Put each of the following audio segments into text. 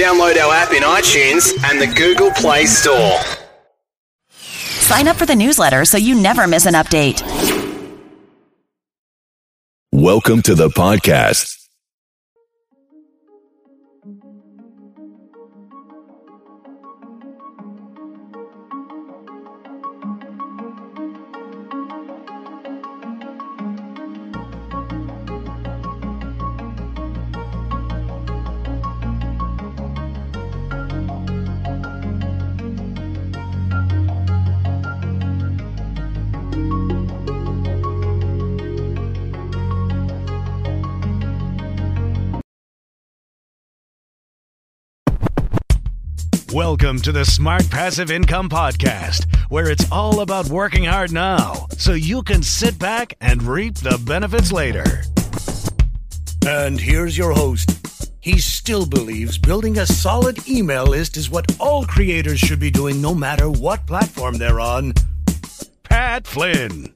Download our app in iTunes and the Google Play Store. Sign up for the newsletter so you never miss an update. Welcome to the podcast. Welcome to the Smart Passive Income Podcast, where it's all about working hard now so you can sit back and reap the benefits later. And here's your host. He still believes building a solid email list is what all creators should be doing no matter what platform they're on. Pat Flynn.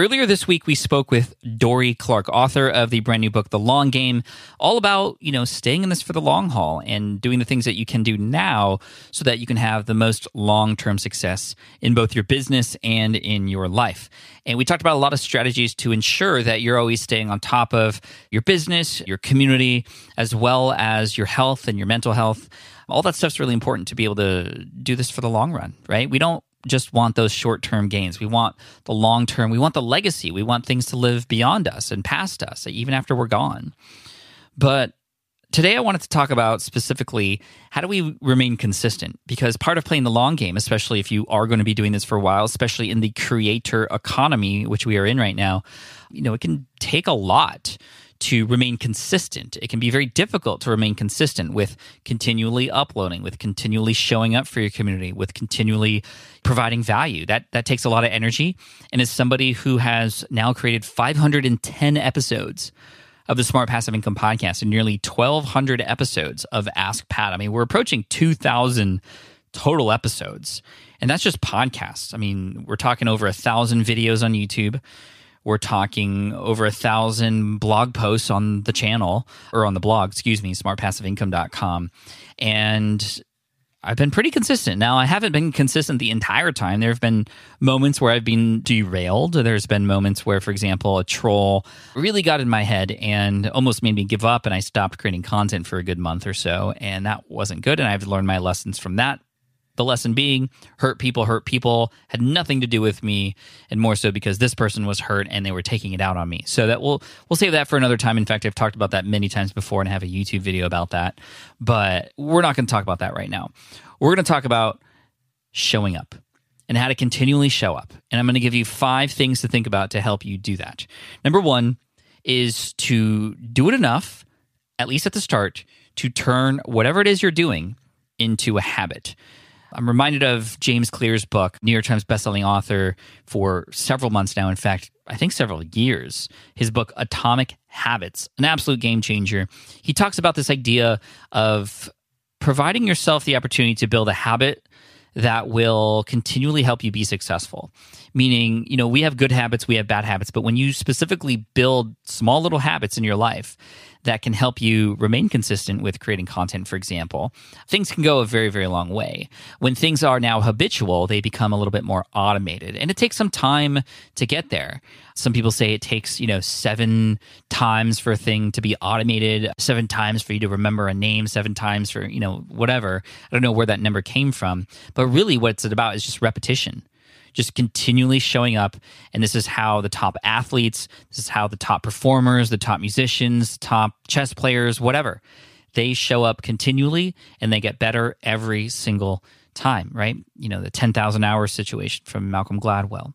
Earlier this week, we spoke with Dorie Clark, author of the brand new book, The Long Game, all about, you know, staying in this for the long haul and doing the things that you can do now so that you can have the most long term success in both your business and in your life. And we talked about a lot of strategies to ensure that you're always staying on top of your business, your community, as well as your health and your mental health. All that stuff's really important to be able to do this for the long run, right? We don't just want those short term gains. We want the long term. We want the legacy. We want things to live beyond us and past us, even after we're gone. But today I wanted to talk about specifically how do we remain consistent? Because part of playing the long game, especially if you are going to be doing this for a while, especially in the creator economy, which we are in right now, you know, it can take a lot to remain consistent. It can be very difficult to remain consistent with continually uploading, with continually showing up for your community, with continually providing value. That that takes a lot of energy. And as somebody who has now created 510 episodes of the Smart Passive Income podcast and nearly 1200 episodes of Ask Pat. I mean, we're approaching 2000 total episodes. And that's just podcasts. I mean, we're talking over a thousand videos on YouTube. We're talking over a thousand blog posts on the channel or on the blog, excuse me, smartpassiveincome.com. And I've been pretty consistent. Now, I haven't been consistent the entire time. There have been moments where I've been derailed. There's been moments where, for example, a troll really got in my head and almost made me give up, and I stopped creating content for a good month or so. And that wasn't good. And I've learned my lessons from that the lesson being, hurt people hurt people had nothing to do with me, and more so because this person was hurt and they were taking it out on me. So that we'll we'll save that for another time. In fact, I've talked about that many times before and have a YouTube video about that. But we're not going to talk about that right now. We're going to talk about showing up and how to continually show up. And I'm going to give you five things to think about to help you do that. Number one is to do it enough, at least at the start, to turn whatever it is you're doing into a habit. I'm reminded of James Clear's book, New York Times bestselling author for several months now. In fact, I think several years. His book, Atomic Habits, an absolute game changer. He talks about this idea of providing yourself the opportunity to build a habit that will continually help you be successful. Meaning, you know, we have good habits, we have bad habits, but when you specifically build small little habits in your life that can help you remain consistent with creating content, for example, things can go a very, very long way. When things are now habitual, they become a little bit more automated. And it takes some time to get there. Some people say it takes, you know, seven times for a thing to be automated, seven times for you to remember a name, seven times for, you know, whatever. I don't know where that number came from. But really, what it's about is just repetition just continually showing up. And this is how the top athletes, this is how the top performers, the top musicians, top chess players, whatever, they show up continually and they get better every single time, right? You know, the 10,000 hours situation from Malcolm Gladwell.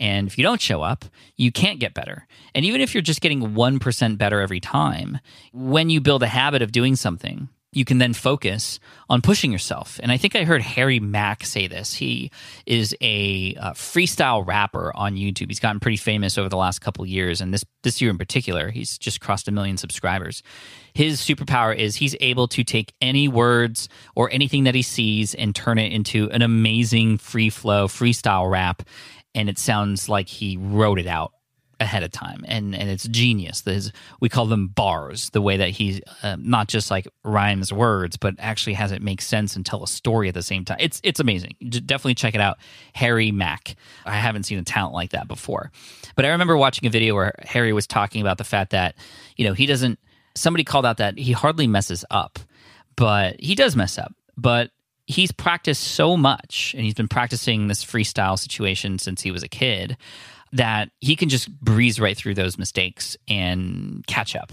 And if you don't show up, you can't get better. And even if you're just getting 1% better every time, when you build a habit of doing something, you can then focus on pushing yourself. And I think I heard Harry Mack say this. He is a uh, freestyle rapper on YouTube. He's gotten pretty famous over the last couple years, and this this year in particular, he's just crossed a million subscribers. His superpower is he's able to take any words or anything that he sees and turn it into an amazing free flow freestyle rap, and it sounds like he wrote it out ahead of time. And and it's genius. There's, we call them bars the way that he uh, not just like rhymes words but actually has it make sense and tell a story at the same time it's it's amazing. Definitely check it out. Harry mack. I haven't seen a talent like that before. But i remember watching a video where harry was talking about the fact that you know he doesn't somebody called out that he hardly messes up but he does mess up. But he's practiced so much and he's been practicing this freestyle situation since he was a kid that he can just breeze right through those mistakes and catch up.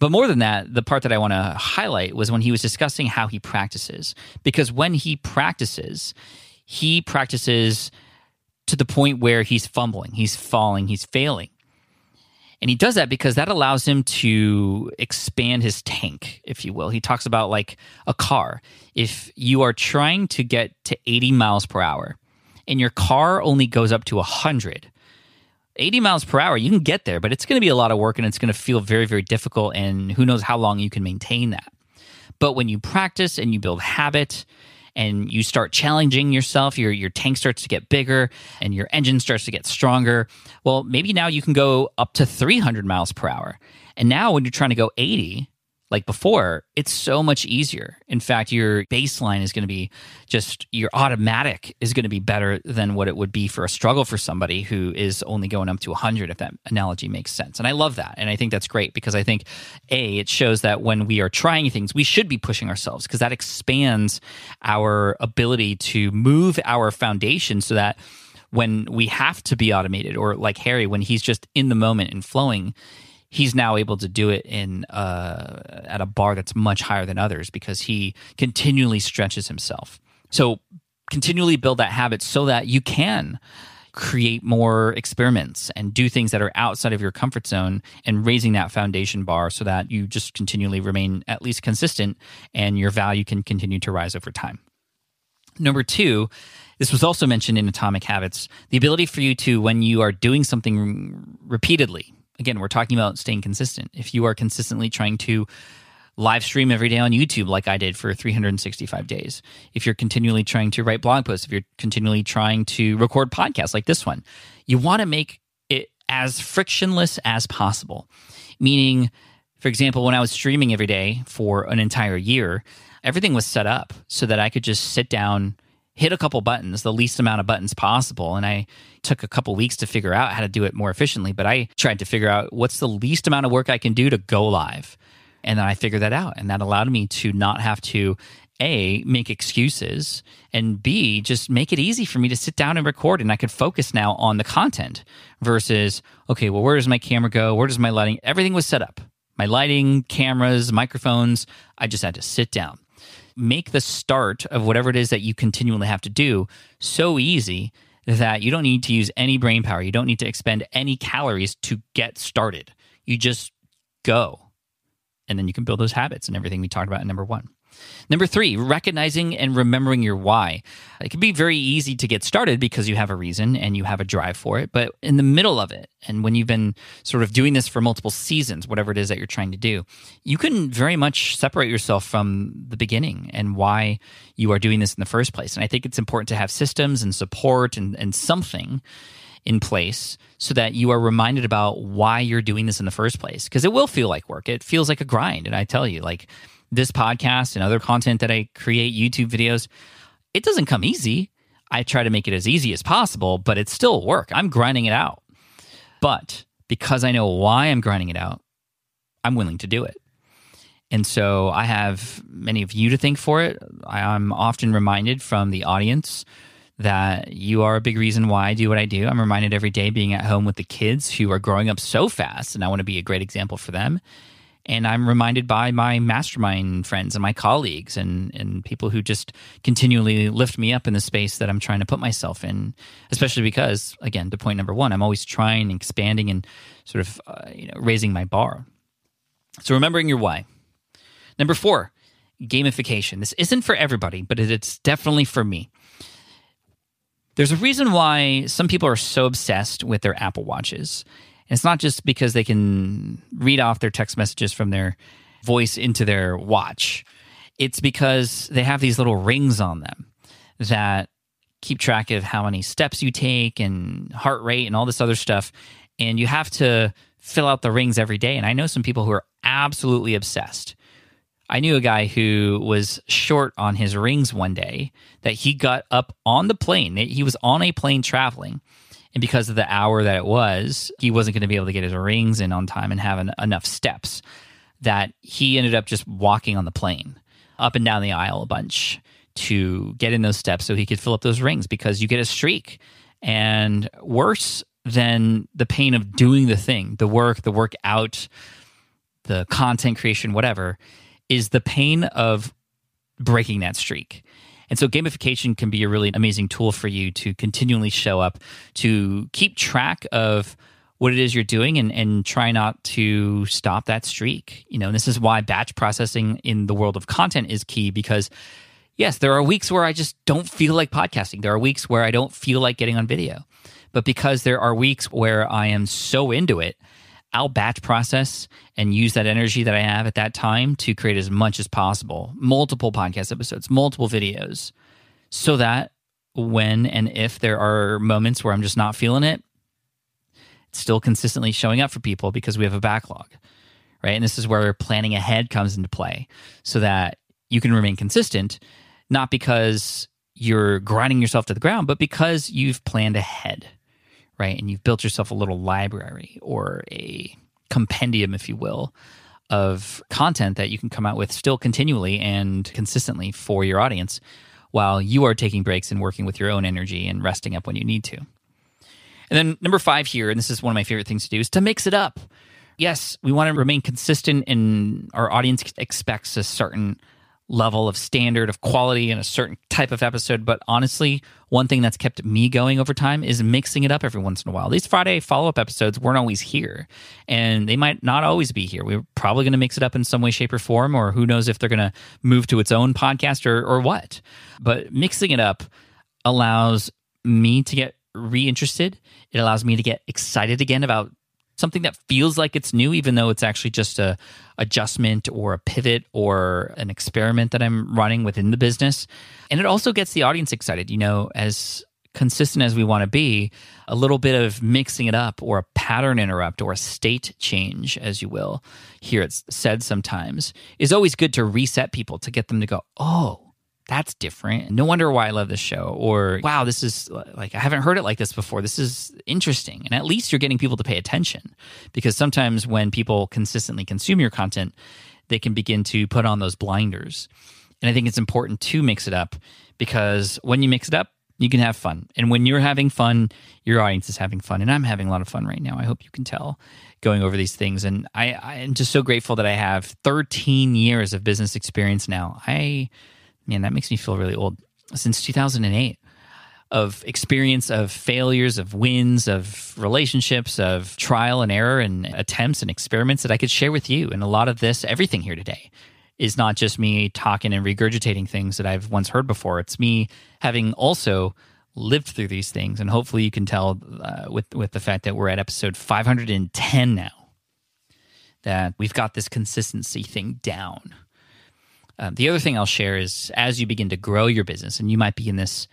But more than that, the part that I want to highlight was when he was discussing how he practices. Because when he practices, he practices to the point where he's fumbling, he's falling, he's failing. And he does that because that allows him to expand his tank, if you will. He talks about like a car. If you are trying to get to 80 miles per hour and your car only goes up to 100, 80 miles per hour, you can get there, but it's going to be a lot of work and it's going to feel very, very difficult. And who knows how long you can maintain that. But when you practice and you build habit and you start challenging yourself, your, your tank starts to get bigger and your engine starts to get stronger. Well, maybe now you can go up to 300 miles per hour. And now when you're trying to go 80, like before, it's so much easier. In fact, your baseline is going to be just your automatic is going to be better than what it would be for a struggle for somebody who is only going up to 100, if that analogy makes sense. And I love that. And I think that's great because I think, A, it shows that when we are trying things, we should be pushing ourselves because that expands our ability to move our foundation so that when we have to be automated or like Harry, when he's just in the moment and flowing, he's now able to do it in uh, at a bar that's much higher than others because he continually stretches himself. So continually build that habit so that you can create more experiments and do things that are outside of your comfort zone and raising that foundation bar so that you just continually remain at least consistent and your value can continue to rise over time. Number two, this was also mentioned in Atomic Habits the ability for you to, when you are doing something repeatedly, again, we're talking about staying consistent. If you are consistently trying to live stream every day on YouTube, like I did for 365 days, if you're continually trying to write blog posts, if you're continually trying to record podcasts like this one, you want to make it as frictionless as possible. Meaning, for example, when I was streaming every day for an entire year, everything was set up so that I could just sit down hit a couple buttons, the least amount of buttons possible. And I took a couple weeks to figure out how to do it more efficiently, but I tried to figure out what's the least amount of work I can do to go live. And then I figured that out. And that allowed me to not have to a make excuses and b just make it easy for me to sit down and record and i could focus now on the content versus okay well where does my camera go where does my lighting everything was set up my lighting cameras microphones i just had to sit down make the start of whatever it is that you continually have to do so easy that you don't need to use any brain power. You don't need to expend any calories to get started. You just go. And then you can build those habits and everything we talked about in number one. Number three, recognizing and remembering your why. It can be very easy to get started because you have a reason and you have a drive for it. But in the middle of it, and when you've been sort of doing this for multiple seasons, whatever it is that you're trying to do, you can very much separate yourself from the beginning and why you are doing this in the first place. And I think it's important to have systems and support and, and something in place so that you are reminded about why you're doing this in the first place. Because it will feel like work. It feels like a grind. And I tell you, like, this podcast and other content that I create, YouTube videos, it doesn't come easy. I try to make it as easy as possible, but it's still work. I'm grinding it out. But because I know why I'm grinding it out, I'm willing to do it. And so I have many of you to thank for it. I'm often reminded from the audience that you are a big reason why I do what I do. I'm reminded every day being at home with the kids who are growing up so fast, and I want to be a great example for them and I'm reminded by my mastermind friends and my colleagues and and people who just continually lift me up in the space that I'm trying to put myself in. Especially because, again, to point number one, I'm always trying, expanding, and sort of uh, you know raising my bar. So remembering your why. Number four, gamification. This isn't for everybody, but it's definitely for me. There's a reason why some people are so obsessed with their Apple Watches it's not just because they can read off their text messages from their voice into their watch. It's because they have these little rings on them that keep track of how many steps you take and heart rate and all this other stuff. and you have to fill out the rings every day. And I know some people who are absolutely obsessed. I knew a guy who was short on his rings one day that he got up on the plane. He was on a plane traveling. And because of the hour that it was, he wasn't going to be able to get his rings in on time and have an, enough steps that he ended up just walking on the plane up and down the aisle a bunch to get in those steps so he could fill up those rings because you get a streak. And worse than the pain of doing the thing, the work, the workout, the content creation, whatever, is the pain of breaking that streak. And so gamification can be a really amazing tool for you to continually show up, to keep track of what it is you're doing and, and try not to stop that streak. You know, this is why batch processing in the world of content is key because yes, there are weeks where I just don't feel like podcasting. There are weeks where I don't feel like getting on video. But because there are weeks where I am so into it, I'll batch process and use that energy that I have at that time to create as much as possible, multiple podcast episodes, multiple videos, so that when and if there are moments where I'm just not feeling it, it's still consistently showing up for people because we have a backlog, right? And this is where planning ahead comes into play so that you can remain consistent, not because you're grinding yourself to the ground, but because you've planned ahead right? And you've built yourself a little library or a compendium, if you will, of content that you can come out with still continually and consistently for your audience while you are taking breaks and working with your own energy and resting up when you need to. And then number five here, and this is one of my favorite things to do, is to mix it up. Yes, we want to remain consistent, and our audience expects a certain level of standard of quality in a certain type of episode. But honestly, one thing that's kept me going over time is mixing it up every once in a while. These Friday follow up episodes weren't always here, and they might not always be here. We're probably going to mix it up in some way, shape, or form, or who knows if they're going to move to its own podcast or, or what. But mixing it up allows me to get reinterested. It allows me to get excited again about something that feels like it's new, even though it's actually just a adjustment or a pivot or an experiment that I'm running within the business. And it also gets the audience excited, you know, as consistent as we want to be, a little bit of mixing it up or a pattern interrupt or a state change, as you will, hear it said sometimes, is always good to reset people to get them to go, oh, that's different. No wonder why I love this show. Or, wow, this is like, I haven't heard it like this before. This is interesting. And at least you're getting people to pay attention because sometimes when people consistently consume your content, they can begin to put on those blinders. And I think it's important to mix it up because when you mix it up, you can have fun. And when you're having fun, your audience is having fun. And I'm having a lot of fun right now. I hope you can tell going over these things. And I, I am just so grateful that I have 13 years of business experience now. I, man, that makes me feel really old. Since 2008, of experience of failures, of wins, of relationships, of trial and error and attempts and experiments that I could share with you. And a lot of this, everything here today, is not just me talking and regurgitating things that I've once heard before. It's me having also lived through these things, and hopefully you can tell uh, with with the fact that we're at episode 510 now that we've got this consistency thing down. Um, the other thing I'll share is as you begin to grow your business, and you might be in this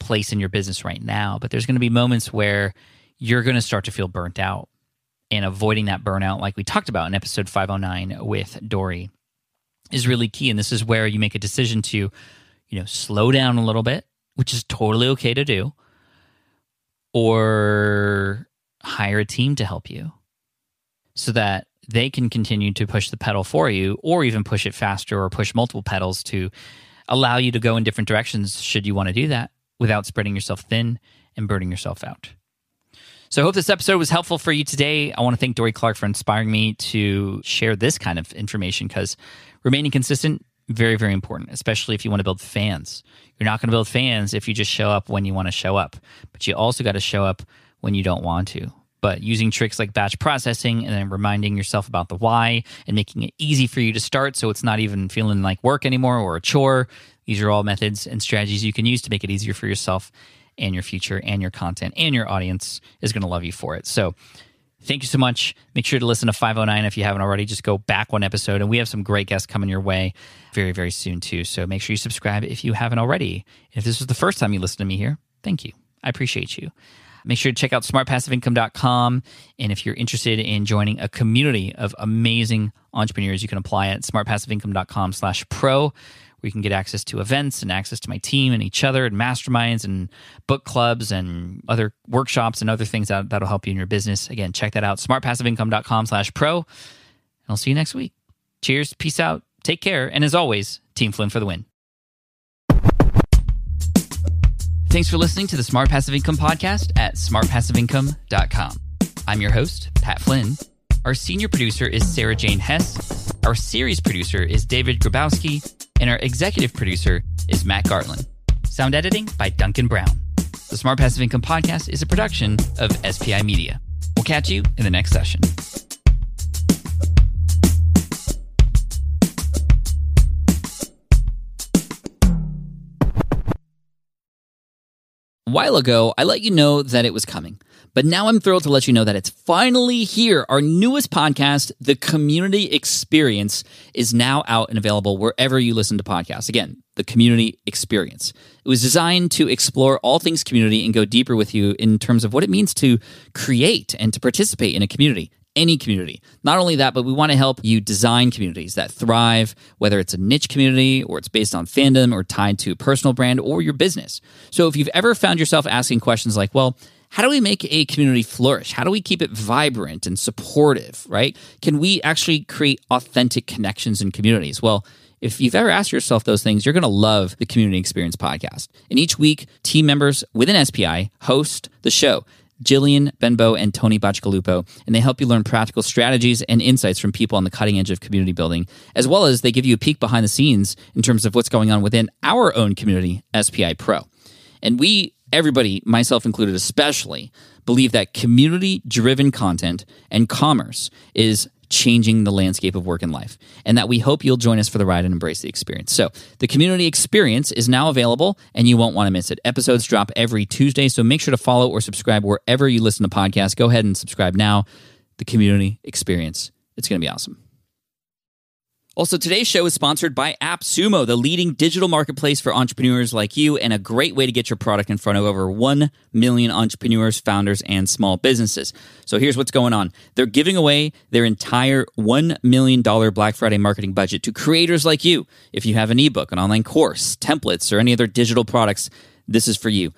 place in your business right now, but there's going to be moments where you're going to start to feel burnt out and avoiding that burnout, like we talked about in episode 509 with Dorie, is really key. And this is where you make a decision to, you know, slow down a little bit, which is totally okay to do, or hire a team to help you so that they can continue to push the pedal for you or even push it faster or push multiple pedals to allow you to go in different directions should you want to do that without spreading yourself thin and burning yourself out. So I hope this episode was helpful for you today. I want to thank Dorie Clark for inspiring me to share this kind of information because remaining consistent very very important especially if you want to build fans you're not going to build fans if you just show up when you want to show up but you also got to show up when you don't want to but using tricks like batch processing and then reminding yourself about the why and making it easy for you to start so it's not even feeling like work anymore or a chore. These are all methods and strategies you can use to make it easier for yourself and your future and your content and your audience is going to love you for it. So, thank you so much. Make sure to listen to 509 if you haven't already. Just go back one episode, and we have some great guests coming your way very, very soon, too. So, make sure you subscribe if you haven't already. If this was the first time you listened to me here, thank you. I appreciate you. Make sure to check out smartpassiveincome.com. And if you're interested in joining a community of amazing entrepreneurs, you can apply at smartpassiveincome.com slash pro, where you can get access to events and access to my team and each other and masterminds and book clubs and other workshops and other things that, that'll help you in your business. Again, check that out, smartpassiveincome.com slash pro. And I'll see you next week. Cheers, peace out, take care, and as always, Team Flynn for the win. Thanks for listening to the Smart Passive Income Podcast at smartpassiveincome.com. I'm your host, Pat Flynn. Our senior producer is Sarah Jane Hess. Our series producer is David Grabowski. And our executive producer is Matt Gartland. Sound editing by Duncan Brown. The Smart Passive Income Podcast is a production of SPI Media. We'll catch you in the next session. A while ago, I let you know that it was coming. But now I'm thrilled to let you know that it's finally here. Our newest podcast, The Community Experience, is now out and available wherever you listen to podcasts. Again, The Community Experience. It was designed to explore all things community and go deeper with you in terms of what it means to create and to participate in a community any community. Not only that, but we want to help you design communities that thrive, whether it's a niche community or it's based on fandom or tied to a personal brand or your business. So if you've ever found yourself asking questions like, well, how do we make a community flourish? How do we keep it vibrant and supportive, right? Can we actually create authentic connections in communities? Well, if you've ever asked yourself those things, you're going to love the Community Experience podcast. And each week, team members within SPI host the show. Jillian Benbow and Tony Bacigalupo, and they help you learn practical strategies and insights from people on the cutting edge of community building, as well as they give you a peek behind the scenes in terms of what's going on within our own community, SPI Pro. And we, everybody, myself included especially, believe that community driven content and commerce is changing the landscape of work and life, and that we hope you'll join us for the ride and embrace the experience. So, the community experience is now available, and you won't want to miss it. Episodes drop every Tuesday, so make sure to follow or subscribe wherever you listen to podcasts. Go ahead and subscribe now. The community experience. It's going to be awesome. Also, today's show is sponsored by AppSumo, the leading digital marketplace for entrepreneurs like you, and a great way to get your product in front of over 1 million entrepreneurs, founders, and small businesses. So here's what's going on they're giving away their entire $1 million Black Friday marketing budget to creators like you. If you have an ebook, an online course, templates, or any other digital products, this is for you.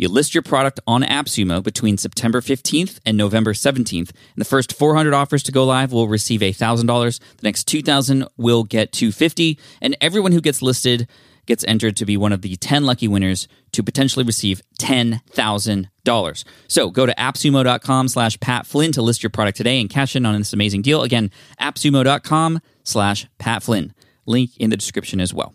You list your product on AppSumo between September 15th and November 17th. And the first 400 offers to go live will receive $1,000. The next 2,000 will get 250 and everyone who gets listed gets entered to be one of the 10 lucky winners to potentially receive $10,000. So go to appsumo.com slash Pat Flynn to list your product today and cash in on this amazing deal. Again, appsumo.com slash Pat Flynn. Link in the description as well.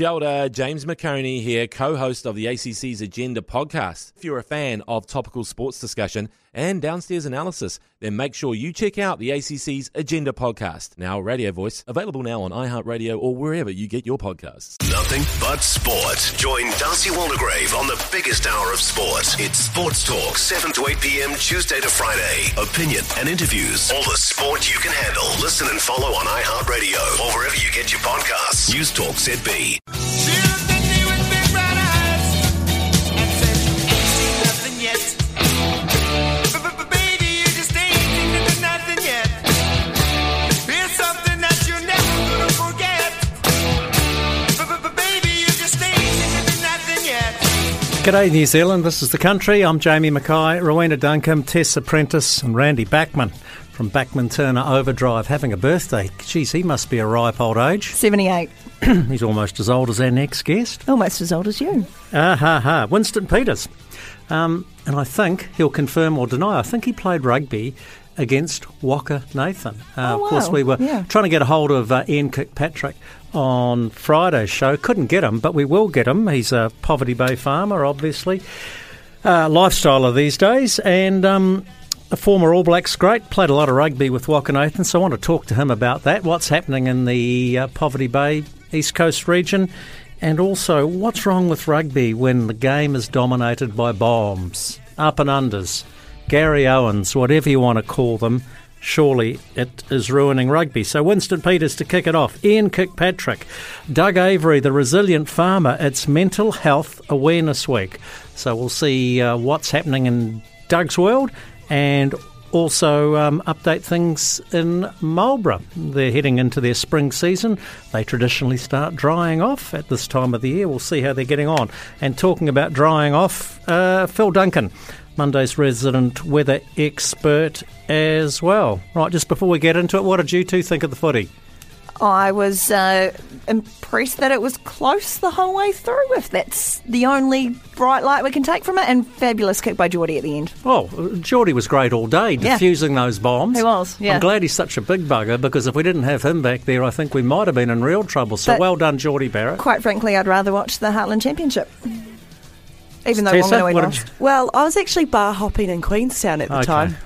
Kia ora, James McOnie here, co host of the ACC's Agenda podcast. If you're a fan of topical sports discussion and downstairs analysis, then make sure you check out the ACC's Agenda podcast, now radio voice, available now on iHeartRadio or wherever you get your podcasts. Nothing but sport. Join Darcy Waldegrave on the biggest hour of sport. It's Sports Talk, 7 to 8 p.m. Tuesday to Friday. Opinion and interviews. All the sport you can handle. Listen and follow on iHeartRadio or wherever you get your podcasts. News Talk ZB. G'day, New Zealand. This is the country. I'm Jamie Mackay, Rowena Duncum, Tess Apprentice, and Randy Bachman from Bachman Turner Overdrive having a birthday. Geez, he must be a ripe old age. 78. He's almost as old as our next guest. Almost as old as you. Ah ha ha. Winston Peters. Um, and I think he'll confirm or deny. I think he played rugby against Waka Nathan. Uh, Oh, Of course, we were Yeah. trying to get a hold of uh, Ian Kirkpatrick on Friday's show. Couldn't get him, but we will get him. He's a Poverty Bay farmer, obviously. Uh, lifestyler these days, and um, a former All Blacks great. Played a lot of rugby with Waka Nathan, so I want to talk to him about that. What's happening in the uh, Poverty Bay East Coast region, and also what's wrong with rugby when the game is dominated by bombs, up and unders, Garryowens, whatever you want to call them. Surely it is ruining rugby. So Winston Peters to kick it off. Ian Kirkpatrick, Doug Avery, the resilient farmer. It's Mental Health Awareness Week. So we'll see uh, what's happening in Doug's world and also um, update things in Marlborough. They're heading into their spring season. They traditionally start drying off at this time of the year. We'll see how they're getting on. And talking about drying off, uh, Phil Duncan, Monday's resident weather expert as well. Right, just before we get into it, what did you two think of the footy? I was uh, impressed that it was close the whole way through, if that's the only bright light we can take from it. And fabulous kick by Jordie at the end. Oh, Jordie was great all day, Yeah. defusing those bombs. He was, yeah. I'm glad he's such a big bugger because if we didn't have him back there, I think we might have been in real trouble. So But- well done, Jordie Barrett. Quite frankly, I'd rather watch the Heartland Championship. Even though Tessa, Wanganui what lost. did Well, I was actually bar hopping in Queenstown at the Okay. time,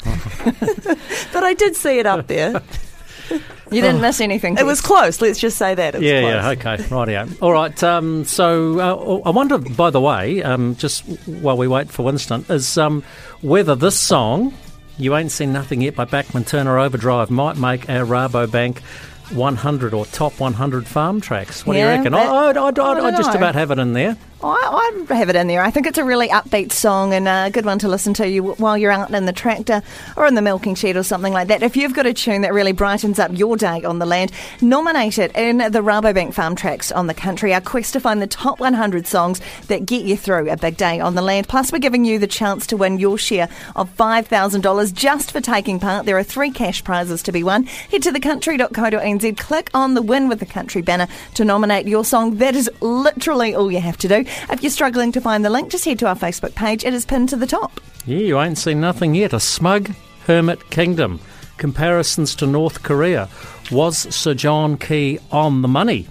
but I did see it up there. You didn't miss anything. it was close. Let's just say that. It was Yeah, close. yeah, okay, rightio. All right, um, so uh, I wonder, by the way, um, just while we wait for Winston, is um, whether this song, You Ain't Seen Nothing Yet by Bachman Turner Overdrive, might make our Rabobank 100 or top 100 farm tracks. What do you reckon? that- I, I'd, I'd, I I'd, I'd just know. about have it in there. I, I'd have it in there. I think it's a really upbeat song and a good one to listen to you while you're out in the tractor or in the milking shed or something like that. If you've got a tune that really brightens up your day on the land, nominate it in the Rabobank Farm Tracks on the country. Our quest to find the top 100 songs that get you through a big day on the land. Plus, we're giving you the chance to win your share of $5,000 just for taking part. There are three cash prizes to be won. Head to thecountry.co.nz, click on the Win with the Country banner to nominate your song. That is literally all you have to do. If you're struggling to find the link, just head to our Facebook page. It is pinned to the top. Yeah, you ain't seen nothing yet. A smug hermit kingdom. Comparisons to North Korea. Was Sir John Key on the money?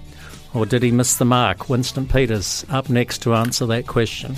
Or did he miss the mark? Winston Peters up next to answer that question.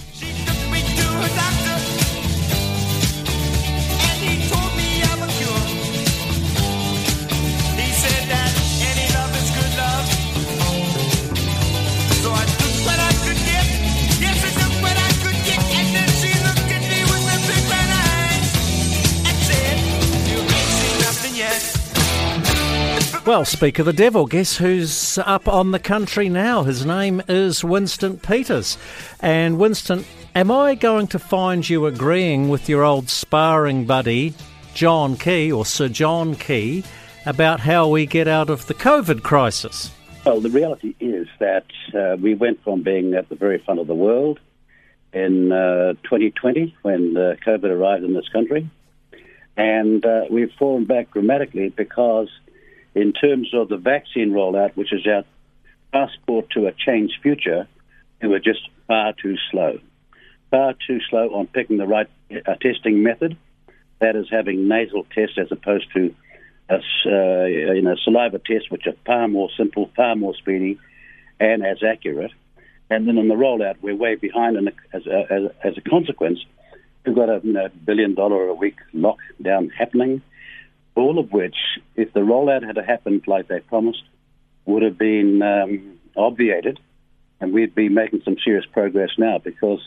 Well, speak of the devil, guess who's up on the country now? His name is Winston Peters. And Winston, am I going to find you agreeing with your old sparring buddy, John Key, or Sir John Key, about how we get out of the COVID crisis? Well, the reality is that uh, we went from being at the very front of the world in uh, 2020 when uh, COVID arrived in this country, and uh, we've fallen back dramatically because, in terms of the vaccine rollout, which is our passport to a changed future, we were just far too slow. Far too slow on picking the right uh, testing method. That is having nasal tests as opposed to a, uh, you know, saliva tests, which are far more simple, far more speedy, and as accurate. And then in the rollout, we're way behind, and as a, as, a- as a consequence, we've got a you know, billion dollar a week lockdown happening. All of which, if the rollout had happened like they promised, would have been um, obviated, and we'd be making some serious progress now. Because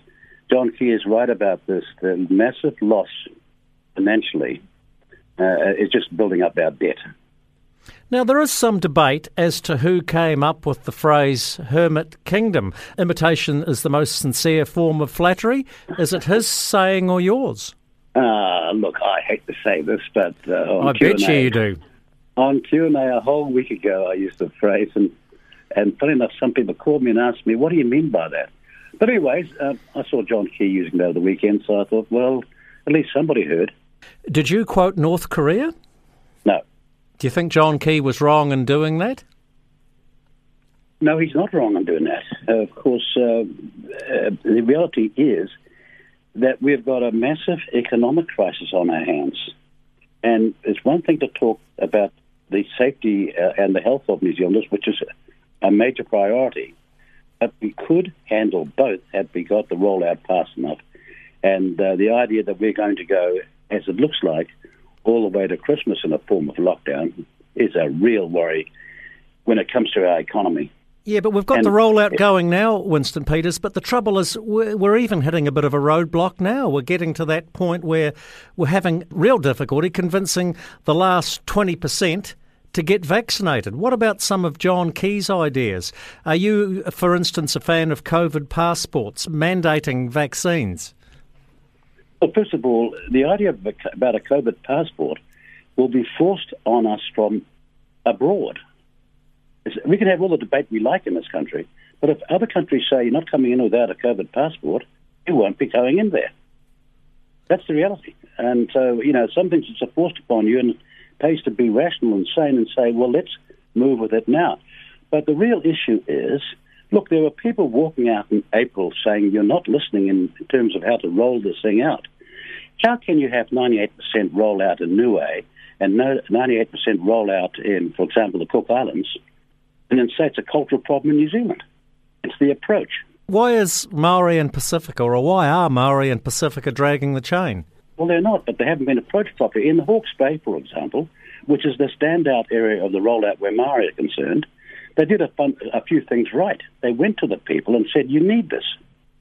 John Key is right about this: the massive loss financially uh, is just building up our debt. Now, there is some debate as to who came up with the phrase hermit kingdom. Imitation is the most sincere form of flattery. Is it his saying or yours? Uh, look, I hate to say this, but uh, on I bet you Q&A you do. On Q&A a whole week ago, I used the phrase, and, and funny enough, some people called me and asked me, what do you mean by that? But anyways, uh, I saw John Key using that over the weekend, so I thought, well, at least somebody heard. Did you quote North Korea? No. Do you think John Key was wrong in doing that? No, he's not wrong in doing that. Uh, of course, uh, uh, the reality is that we've got a massive economic crisis on our hands. And it's one thing to talk about the safety uh, and the health of New Zealanders, which is a major priority. But we could handle both had we got the rollout fast enough. And uh, the idea that we're going to go, as it looks like, all the way to Christmas in a form of lockdown is a real worry when it comes to our economy. Yeah, but we've got And- the rollout going now, Winston Peters. But the trouble is, we're, we're even hitting a bit of a roadblock now. We're getting to that point where we're having real difficulty convincing the last 20% to get vaccinated. What about some of John Key's ideas? Are you, for instance, a fan of COVID passports, mandating vaccines? Well, first of all, the idea about a COVID passport will be forced on us from abroad. We can have all the debate we like in this country, but if other countries say you're not coming in without a COVID passport, you won't be going in there. That's the reality. And so, you know, some things it's forced upon you and it pays to be rational and sane and say, well, let's move with it now. But the real issue is, look, there were people walking out in April saying you're not listening in, terms of how to roll this thing out. How can you have 98% rollout in Niue and no 98% rollout in, for example, the Cook Islands, and then say it's a cultural problem in New Zealand? It's the approach. Why is Maori and Pasifika, or why are Maori and Pasifika dragging the chain? Well, they're not, but they haven't been approached properly. In the Hawke's Bay, for example, which is the standout area of the rollout where Maori are concerned, they did a, fun, a few things right. They went to the people and said, you need this.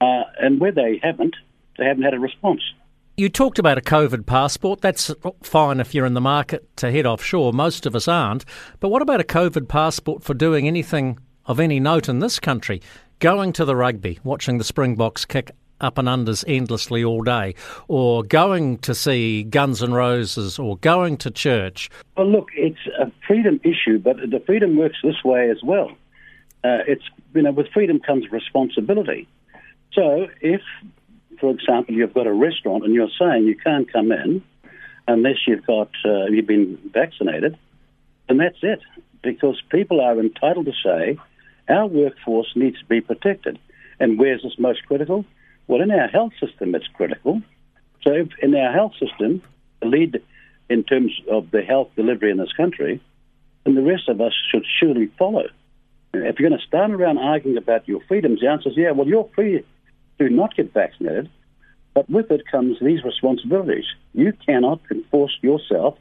Uh, and where they haven't, they haven't had a response. You talked about a COVID passport. That's fine if you're in the market to head offshore. Most of us aren't. But what about a COVID passport for doing anything of any note in this country? Going to the rugby, watching the Springboks kick up and unders endlessly all day, or going to see Guns N' Roses, or going to church. Well, look, it's a freedom issue, but the freedom works this way as well. Uh, it's you know, with freedom comes responsibility. So, if, for example, you've got a restaurant and you're saying you can't come in unless you've got uh, you've been vaccinated, and that's it. Because people are entitled to say our workforce needs to be protected. And where's this most critical? Well, in our health system, it's critical. So, in our health system, the lead in terms of the health delivery in this country, then the rest of us should surely follow. If you're going to stand around arguing about your freedoms, the answer is yeah, well, you're free to not get vaccinated, but with it comes these responsibilities. You cannot enforce yourself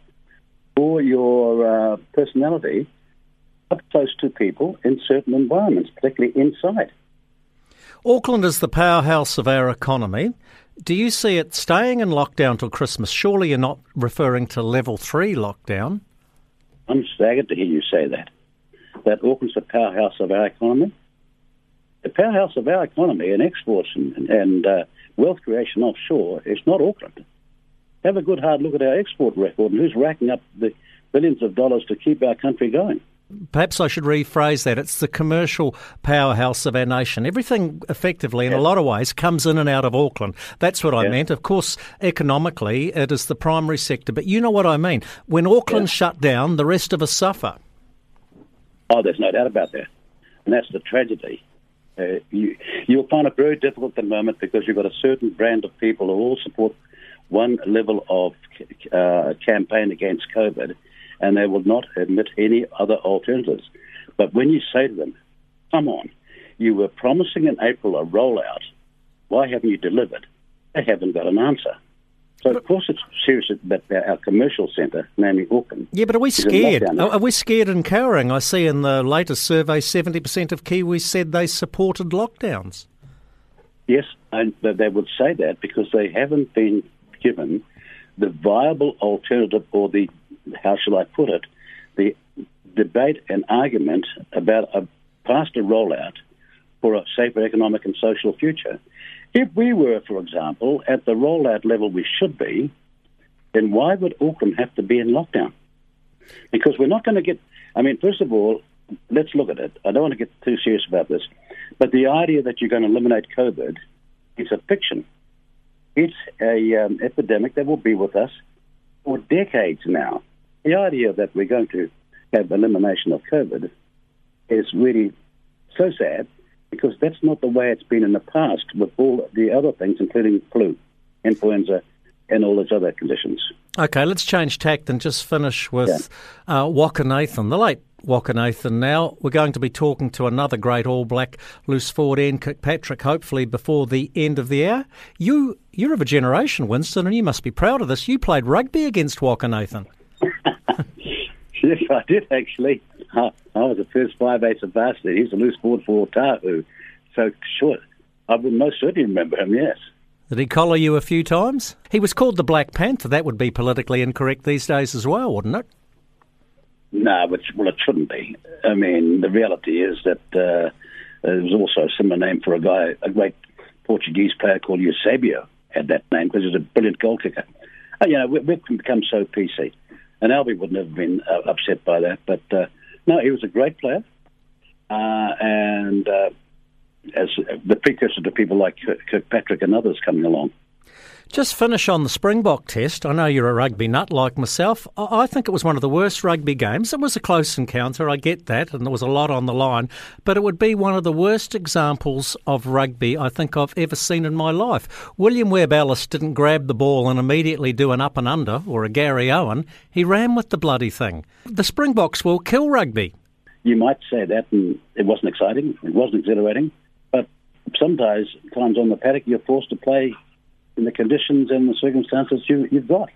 or your uh, personality up close to people in certain environments, particularly inside. Auckland is the powerhouse of our economy. Do you see it staying in lockdown till Christmas? Surely you're not referring to level three lockdown. I'm staggered to hear you say that. That Auckland's the powerhouse of our economy. The powerhouse of our economy and exports and, and uh, wealth creation offshore is not Auckland. Have a good hard look at our export record and who's racking up the billions of dollars to keep our country going. Perhaps I should rephrase that. It's the commercial powerhouse of our nation. Everything, effectively, in a lot of ways, comes in and out of Auckland. That's what I Yeah. meant. Of course, economically, it is the primary sector. But you know what I mean. When Auckland shut down, the rest of us suffer. Oh, there's no doubt about that. And that's the tragedy. Uh, you, you'll find it very difficult at the moment because you've got a certain brand of people who all support one level of uh, campaign against COVID, and they will not admit any other alternatives. But when you say to them, come on, you were promising in April a rollout, why haven't you delivered? They haven't got an answer. So, of course, it's serious about our commercial centre, namely Auckland, Yeah, but are we scared? Are, are we scared and cowering? I see in the latest survey, 70% of Kiwis said they supported lockdowns. Yes, and they would say that because they haven't been given the viable alternative or the, how shall I put it, the debate and argument about a faster rollout for a safer economic and social future. If we were, for example, at the rollout level we should be, then why would Auckland have to be in lockdown? Because we're not going to get, I mean, first of all, let's look at it. I don't want to get too serious about this, but the idea that you're going to eliminate COVID is a fiction. It's a um, epidemic that will be with us for decades now. the idea that we're going to have elimination of COVID is really so sad because that's not the way it's been in the past with all the other things, including flu, influenza, and all those other conditions. Okay, let's change tact and just finish with yeah. uh, Waka Nathan, the late Waka Nathan. Now we're going to be talking to another great All Black, loose forward Ian Kirkpatrick, hopefully before the end of the hour. You, you're of a generation, Winston, and you must be proud of this. You played rugby against Waka Nathan. yes, I did actually. I, I was the first five eighths of varsity. He's a loose forward for Otahu. So, sure, I would most certainly remember him, yes. Did he collar you a few times? He was called the Black Panther. That would be politically incorrect these days as well, wouldn't it? No, but well, it shouldn't be. I mean, the reality is that uh, there was also a similar name for a guy, a great Portuguese player called Eusebio had that name because he was a brilliant goal kicker. Uh, you know, we, have become so PC, and Albie wouldn't have been uh, upset by that. But uh, no, he was a great player, uh, and uh, as the precursor to people like Kirkpatrick and others coming along. Just finish on the Springbok test. I know you're a rugby nut like myself. I think it was one of the worst rugby games. It was a close encounter, I get that, and there was a lot on the line, but it would be one of the worst examples of rugby I think I've ever seen in my life. William Webb Ellis didn't grab the ball and immediately do an up and under or a Garryowen. He ran with the bloody thing. The Springboks will kill rugby. You might say that, and it wasn't exciting, it wasn't exhilarating, but sometimes times on the paddock you're forced to play in the conditions and the circumstances you, you've got.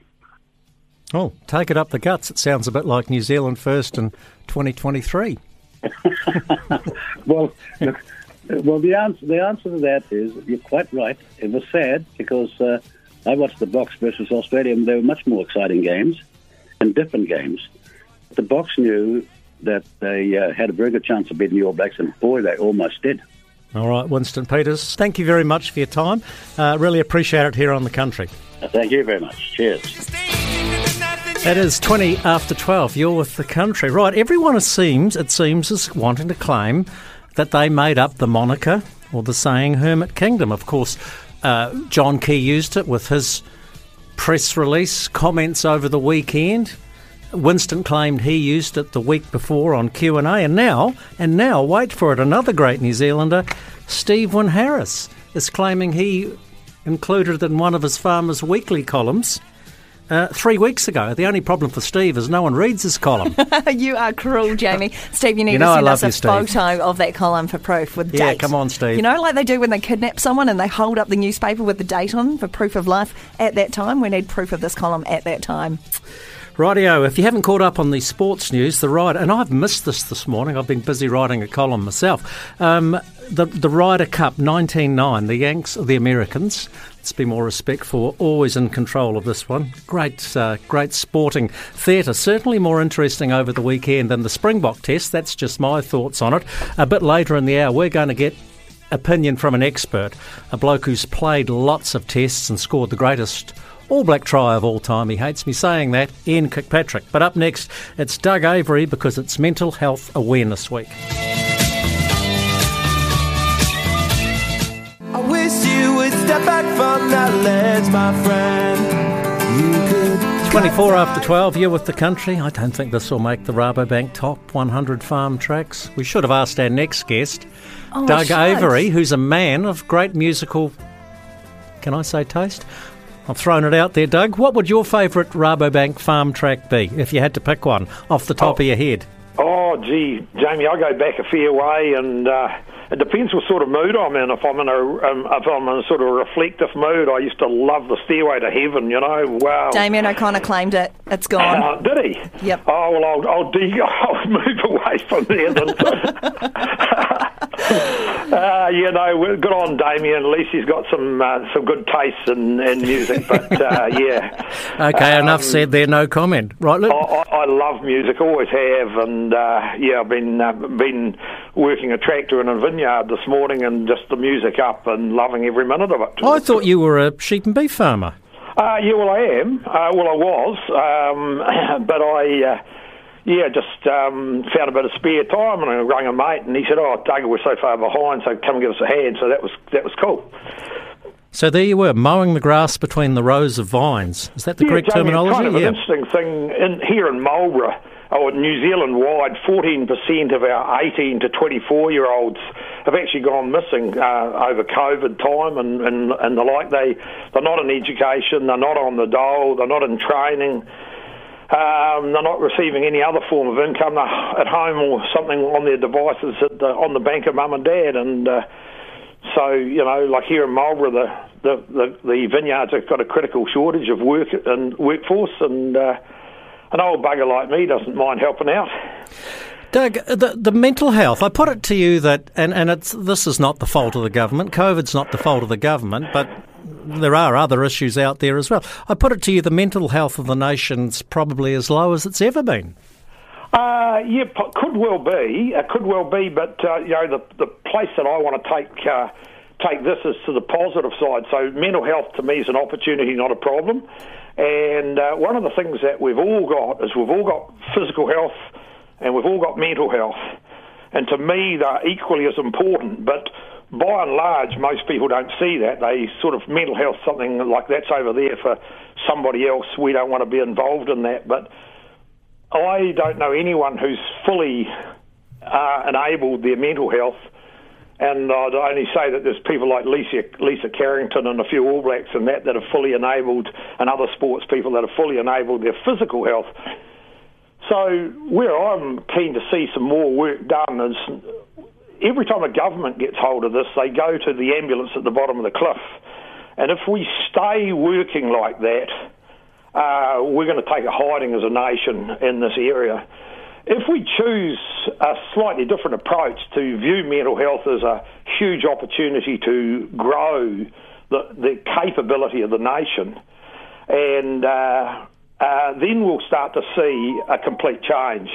Oh, take it up the guts. It sounds a bit like New Zealand first in 2023. well, look, well, the answer the answer to that is you're quite right. It was sad because uh, I watched the Boks versus Australia, and they were much more exciting games and different games. The Boks knew that they uh, had a very good chance of beating the All Blacks, and boy, they almost did. All right, Winston Peters, thank you very much for your time. Uh, really appreciate it here on the country. Thank you very much. Cheers. It is 20 after 12. You're with the country. Right, everyone it seems, it seems, is wanting to claim that they made up the moniker or the saying Hermit Kingdom. Of course, uh, John Key used it with his press release comments over the weekend. Winston claimed he used it the week before on Q and A, and now, and now, wait for it, another great New Zealander, Steve Wyn-Harris, is claiming he included it in one of his Farmers Weekly columns. Uh, three weeks ago. The only problem for Steve is no one reads his column. you are cruel, Jamie. Steve, you need you know to send us a you, photo of that column for proof with date. yeah, come on, Steve. You know, like they do when they kidnap someone and they hold up the newspaper with the date on for proof of life at that time. We need proof of this column at that time. Rightio, if you haven't caught up on the sports news, the Ryder, and I've missed this this morning, I've been busy writing a column myself. Um, the, the Ryder Cup 1909, the Yanks, the Americans, let's be more respectful, always in control of this one. Great, uh, great sporting theatre. Certainly more interesting over the weekend than the Springbok test. That's just my thoughts on it. A bit later in the hour, we're going to get opinion from an expert, a bloke who's played lots of tests and scored the greatest all black try of all time. He hates me saying that, Ian Kirkpatrick. But up next, it's Doug Avery because it's Mental Health Awareness Week. I wish you would step back from that ledge, my friend. 24 after 12, you're with the country. I don't think this will make the Rabobank top 100 farm tracks. We should have asked our next guest, oh, Doug Avery, who's a man of great musical, can I say taste? I've thrown it out there, Doug. What would your favourite Rabobank farm track be if you had to pick one off the top oh. of your head? Oh, gee, Jamie, I go back a fair way, and uh, it depends what sort of mood I'm in. If I'm in a um, if I'm in a sort of reflective mood, I used to love the Stairway to Heaven. You know, wow. Damien O'Connor claimed it. It's gone. Uh, did he? Yep. Oh well, I'll I'll, de- I'll move away from there. Uh, you know, good on Damien. At least he's got some uh, some good tastes in, in music. But uh, yeah. Okay, um, enough said there. No comment. Right. Look. I, I love music. Always have, and uh, yeah, I've been uh, been working a tractor in a vineyard this morning, and just the music up, and loving every minute of it. I thought you were a sheep and beef farmer. Uh, yeah, well, I am. Uh, well, I was, um, but I uh, yeah, just um, found a bit of spare time, and I rang a mate, and he said, "Oh, Doug, we're so far behind, so come and give us a hand." So that was that was cool. So there you were, mowing the grass between the rows of vines. Is that the yeah, correct Jamie, terminology? Kind of yeah. an interesting thing in, here in Marlborough, or New Zealand wide, 14% of our 18 to 24 year olds have actually gone missing uh, over COVID time and, and, and the like. They, they're not in education, they're not on the dole, they're not in training. Um, they're not receiving any other form of income. They're at home or something on their devices the, on the bank of mum and dad. And uh, so, you know, like here in Marlborough, the, the, the, the vineyards have got a critical shortage of work and workforce, and uh, an old bugger like me doesn't mind helping out. Doug, the, the mental health, I put it to you that, and, and it's, this is not the fault of the government, COVID's not the fault of the government, but there are other issues out there as well. I put it to you the mental health of the nation's probably as low as it's ever been. Uh, yeah, could well be. It could well be, but uh, you know, the the place that I want to take uh, take this is to the positive side. So mental health to me is an opportunity, not a problem. And uh, one of the things that we've all got is we've all got physical health and we've all got mental health. And to me, they're equally as important. But by and large, most people don't see that. They sort of mental health something like that's over there for somebody else. We don't want to be involved in that. But I don't know anyone who's fully uh, enabled their mental health. And I'd only say that there's people like Lisa, Lisa Carrington and a few All Blacks and that that have fully enabled, and other sports people that have fully enabled their physical health. So where I'm keen to see some more work done is every time a government gets hold of this, they go to the ambulance at the bottom of the cliff. And if we stay working like that, uh, we're going to take a hiding as a nation in this area. If we choose a slightly different approach to view mental health as a huge opportunity to grow the, the capability of the nation, and uh, uh, then we'll start to see a complete change.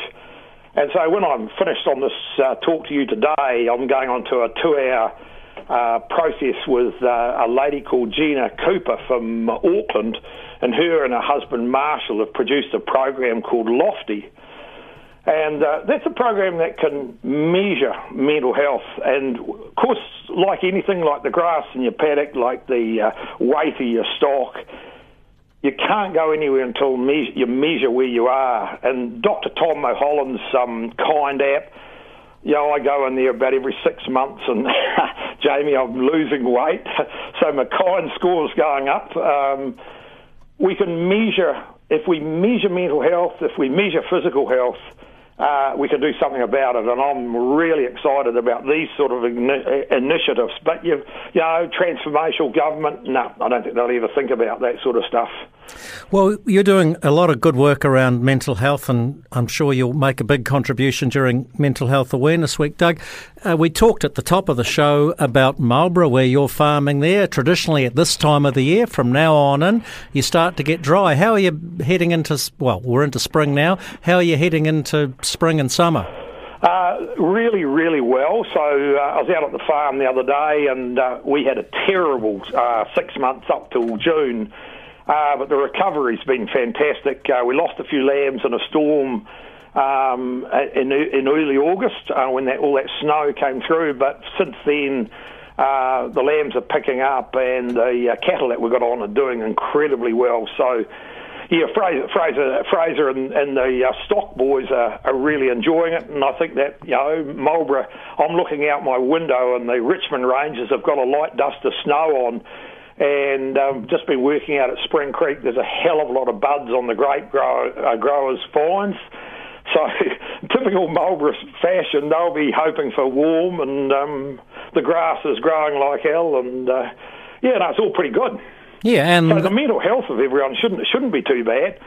And so when I'm finished on this uh, talk to you today, I'm going on to a two hour uh, process with uh, a lady called Gina Cooper from Auckland, and her and her husband Marshall have produced a program called Lofty. And uh, that's a program that can measure mental health. And of course, like anything, like the grass in your paddock, like the uh, weight of your stock, you can't go anywhere until me- you measure where you are. And Dr. Tom Mulholland's um, KYND app, you know, I go in there about every six months, and Jamie, I'm losing weight, so my KYND score's going up. Um, we can measure if we measure mental health, if we measure physical health. Uh, we can do something about it, and I'm really excited about these sort of ini- initiatives. But you, you know, transformational government, no, I don't think they'll ever think about that sort of stuff. Well, you're doing a lot of good work around mental health, and I'm sure you'll make a big contribution during Mental Health Awareness Week. Doug, uh, we talked at the top of the show about Marlborough, where you're farming there. Traditionally, at this time of the year, from now on in, you start to get dry. How are you heading into, well, we're into spring now. How are you heading into spring and summer? Uh, really, really well. So uh, I was out at the farm the other day, and uh, we had a terrible uh, six months up till June. Uh, but the recovery's been fantastic. Uh, we lost a few lambs in a storm um, in, in early August uh, when that, all that snow came through. But since then, uh, the lambs are picking up, and the uh, cattle that we've got on are doing incredibly well. So, yeah, Fraser, Fraser, Fraser and, and the uh, stock boys are, are really enjoying it, and I think that you know Marlborough. I'm looking out my window, and the Richmond Ranges have got a light dust of snow on and um, just been working out at Spring Creek. There's a hell of a lot of buds on the grape grow, uh, growers' vines. So, typical Marlborough fashion, they'll be hoping for warm, and um, the grass is growing like hell, and uh, yeah, no, it's all pretty good. Yeah, and so the mental health of everyone shouldn't shouldn't be too bad.